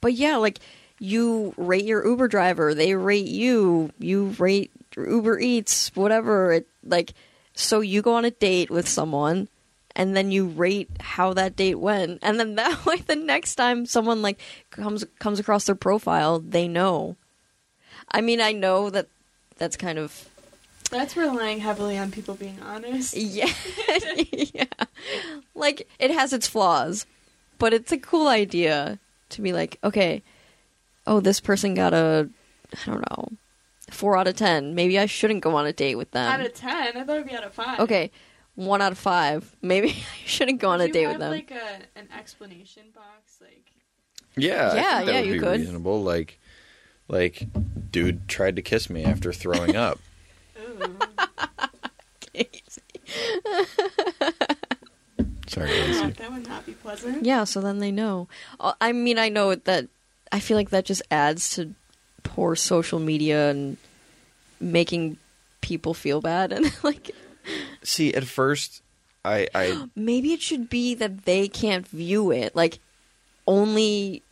But yeah, like you rate your Uber driver, they rate you, you rate Uber Eats, whatever. It like so you go on a date with someone and then you rate how that date went. And then that way the next time someone like comes comes across their profile, they know. I mean, I know that that's kind of That's relying heavily on people being honest. yeah. yeah. Like it has its flaws, but it's a cool idea to be like, okay, oh, this person got a I don't know, 4 out of 10. Maybe I shouldn't go on a date with them. Out of ten, I thought it'd be out of five. okay, 1 out of 5. Maybe I shouldn't go on Do a date have, with them. Like a an explanation box, like Yeah, I Yeah, think that yeah, would you be could. reasonable. Like, like, dude tried to kiss me after throwing up. Ooh. Sorry, that would- that would not be pleasant. yeah, so then they know. Uh, I mean, I know that I feel like that just adds to poor social media and making people feel bad and like See, at first, I, I, maybe it should be that they can't view it. Like only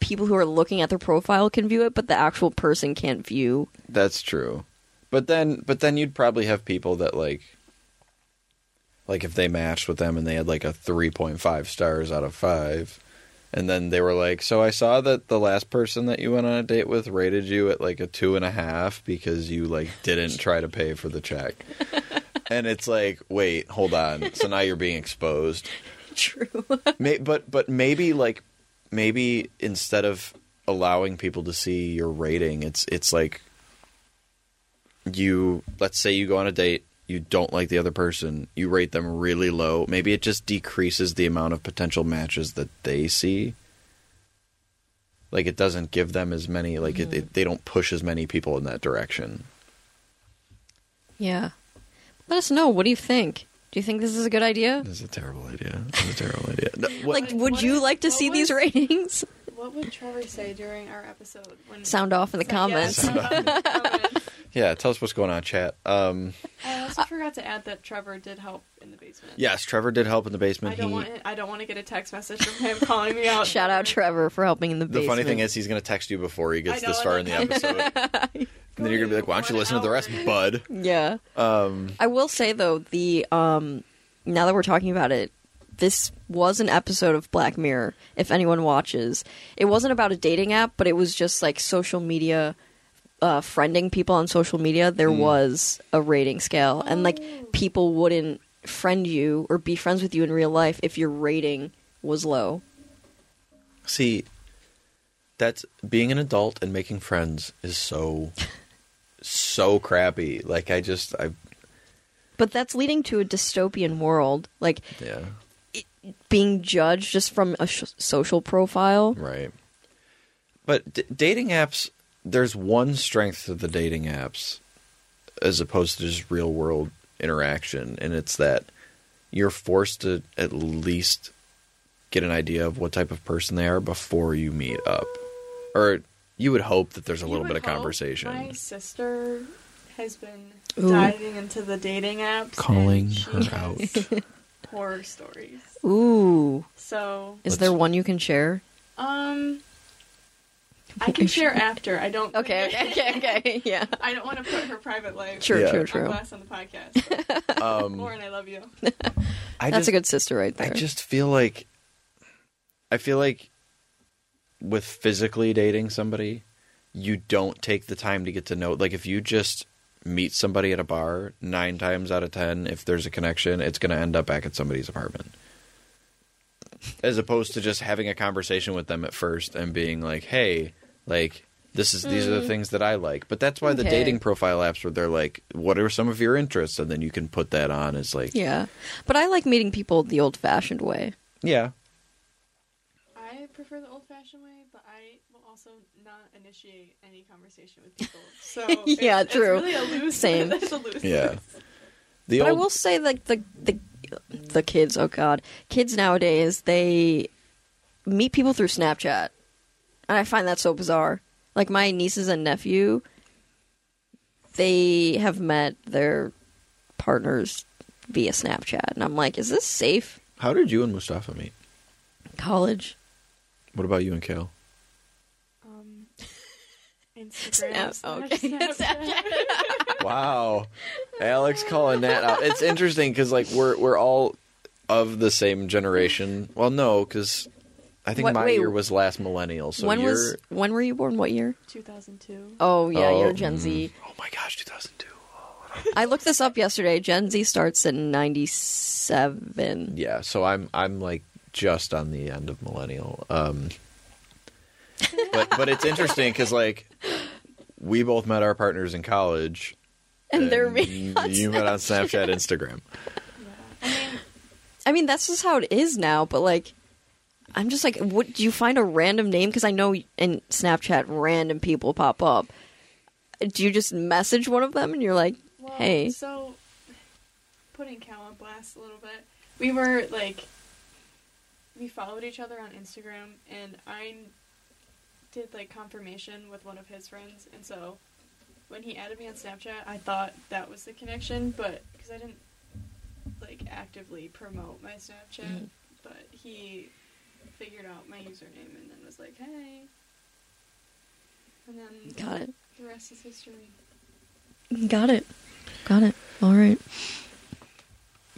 people who are looking at their profile can view it, but the actual person can't view. that's true. But then, but then you'd probably have people that like, like if they matched with them and they had like a three point five stars out of five, and then they were like, "So I saw that the last person that you went on a date with rated you at like a two and a half because you like didn't try to pay for the check." and it's like, wait, hold on. So now you're being exposed. True. May, but but maybe like maybe instead of allowing people to see your rating, it's it's like you let's say you go on a date, you don't like the other person, you rate them really low. Maybe it just decreases the amount of potential matches that they see. Like it doesn't give them as many like it, it, they don't push as many people in that direction. yeah. Let us know. What do you think? Do you think this is a good idea? This is a terrible idea. This is a terrible idea. No, what- Like, would What you is- like to what see these ratings? What would Trevor say during our episode? When Sound off in the comments. sound off in the comments. yeah, tell us what's going on, chat. Um, I also forgot to add that Trevor did help in the basement. Yes, Trevor did help in the basement. I don't he, want I don't want to get a text message from him calling me out. Shout out Trevor for helping in the basement. the basement. funny thing is, he's going to text you before he gets I know, this far in the episode, and then you're going to be like, "Why don't you One listen to the rest, bud?" Yeah. Um, I will say though, the um now that we're talking about it, this was an episode of Black Mirror, if anyone watches. It wasn't about a dating app, but it was just like social media uh friending people on social media. There was a rating scale and like people wouldn't friend you or be friends with you in real life if your rating was low. see, that's being an adult and making friends is so, so crappy. Like I just, I But that's leading to a dystopian world, like yeah, being judged just from a sh- social profile. right. But d- dating apps, there's one strength to the dating apps, as opposed to just real world interaction, and it's that you're forced to at least get an idea of what type of person they are before you meet up. Or you would hope that there's a You little bit of conversation. My sister has been Ooh. diving into the dating apps, Calling she her out. horror stories. Ooh. So, Is there one you can share? um, I can share after. I don't. Okay, okay, okay, okay. Yeah. I don't want to put her private life. True, Yeah. true, On true. blast on the podcast. Um, Lauren, I love you. I That's just, a good sister right there. I just feel like I feel like with physically dating somebody, you don't take the time to get to know. Like if you just meet somebody at a bar, nine times out of ten, if there's a connection, it's going to end up back at somebody's apartment. As opposed to just having a conversation with them at first and being like, "Hey, like this is these are the mm. things that I like." But that's why the dating profile apps where they're like, "What are some of your interests?" and then you can put that on as like, yeah. But I like meeting people the old fashioned way. yeah, I prefer the old-fashioned way, but I will also not initiate any conversation with people. So Yeah, it's, true. It's really a loose. Same. it's a loose. Yeah. The but old I will say, like the the the kids. Oh God, kids nowadays they meet people through Snapchat, and I find that so bizarre. Like my nieces and nephew, they have met their partners via Snapchat, and I'm like, is this safe? How did you and Mustafa meet? College. What about you and Kale? Instagram. Snap- okay. Snapchat. Wow, Alex calling that out. It's interesting because like we're we're all of the same generation. Well, no, because I think What- my wait. year was last millennial. So when you're was when were you born? What year? 2002. Oh yeah, Oh, you're Gen Z. oh my gosh, 2002. I looked this up yesterday. Gen Z starts in '97. Yeah, so I'm I'm like just on the end of millennial. Um, but but it's interesting because like we both met our partners in college, And they're meeting on you met on Snapchat, Instagram. I mean, I mean, that's just how it is now. But like, I'm just like, what? Do you find a random name? Because I know in Snapchat, random people pop up. Do you just message one of them and you're like, well, hey? So, putting Cal on blast a little bit, we were like, we followed each other on Instagram, and I did like confirmation with one of his friends, and so when he added me on Snapchat, I thought that was the connection, but because I didn't like actively promote my Snapchat, Mhm. but he figured out my username and then was like, hey. And then Got it. the rest is history. Got it. Got it. All right.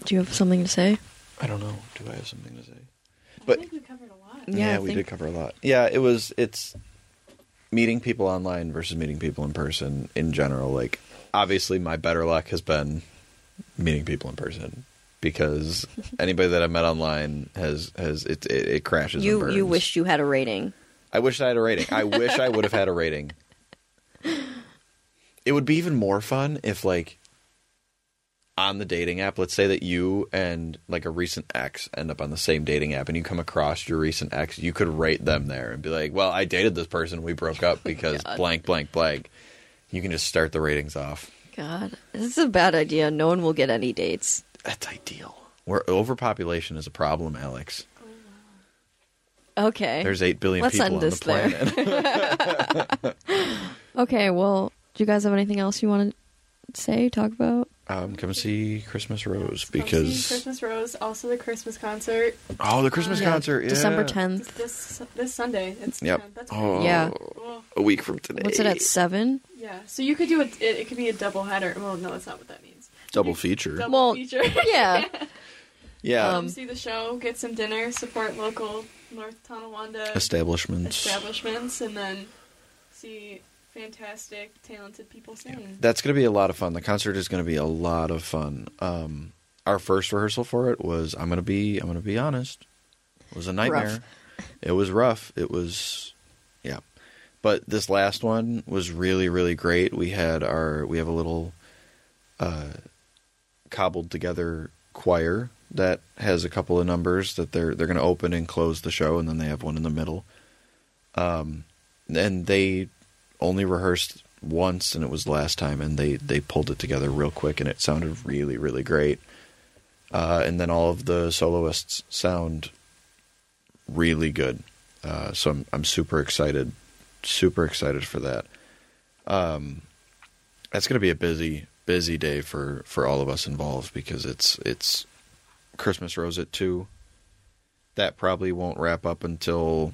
Do you have something to say? I don't know. Do I have something to say? I But- think we covered a lot. Yeah, I we think- did cover a lot. Yeah, it was. It's meeting people online versus meeting people in person in general. Like, obviously, my better luck has been meeting people in person because anybody that I've met online has has it it, it crashes. You you wished you had a rating. I wish I had a rating. I wish I would have had a rating. It would be even more fun if, like, on the dating app, let's say that you and like a recent ex end up on the same dating app and you come across your recent ex, you could rate them there and be like, well, I dated this person, we broke up oh because God. blank, blank, blank. You can just start the ratings off. God, this is a bad idea. No one will get any dates. That's ideal. Where overpopulation is a problem, Alex. Oh, okay. There's 8 billion Let's people end on this the there. planet. Okay. Well, do you guys have anything else you want to say? Talk about? Um, come see Christmas Rose Come see because. Christmas Rose, also the Christmas concert Oh, the Christmas Yeah, concert, yeah. December 10th. this this Sunday. It's Yep. yeah, that's Oh, Yeah. a week from today. What's it at seven? Yeah, so you could do it. It, it could be a double header. Well, no, that's not what that means. Double feature. Double Well, feature. Yeah. yeah. Um, see the show, get some dinner, support local North Tonawanda Establishments. establishments, and then see fantastic, talented people sing. That's going to be a lot of fun. The concert is going to be a lot of fun. Um, our first rehearsal for it was I'm going to be I'm going to be honest. It was a nightmare. Rough. It was rough. It was yeah. But this last one was really really great. We had our we have a little uh cobbled together choir that has a couple of numbers that they're they're going to open and close the show and then they have one in the middle. Um and they only rehearsed once and it was the last time and they they pulled it together real quick and it sounded really really great. Uh, and then all of the soloists sound really good. Uh, so I'm, I'm super excited super excited for that. Um, that's going to be a busy busy day for for all of us involved because it's it's christmas rose at 2 that probably won't wrap up until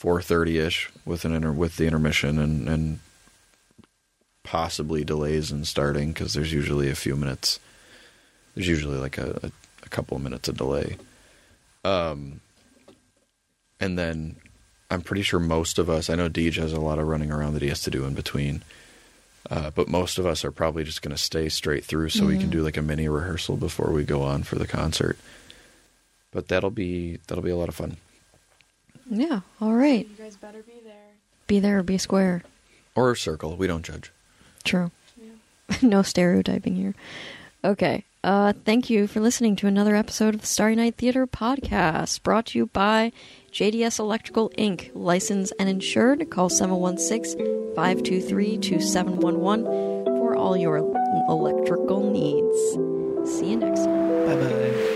four thirty ish with an inter- with the intermission and and possibly delays in starting because there's usually a few minutes. There's usually like a, a, a couple of minutes of delay. Um, and then I'm pretty sure most of us. I know Deej has a lot of running around that he has to do in between. Uh, but most of us are probably just going to stay straight through so we can do like a mini rehearsal before we go on for the concert. But that'll be that'll be a lot of fun. Yeah. All right. You guys better be there. Be there or be square. Or circle. We don't judge. True. Yeah. no stereotyping here. Okay. Uh, thank you for listening to another episode of the Starry Night Theater podcast, brought to you by JDS Electrical Inc., licensed and insured. Call 716 523 2711 for all your electrical needs. See you next time. Bye bye.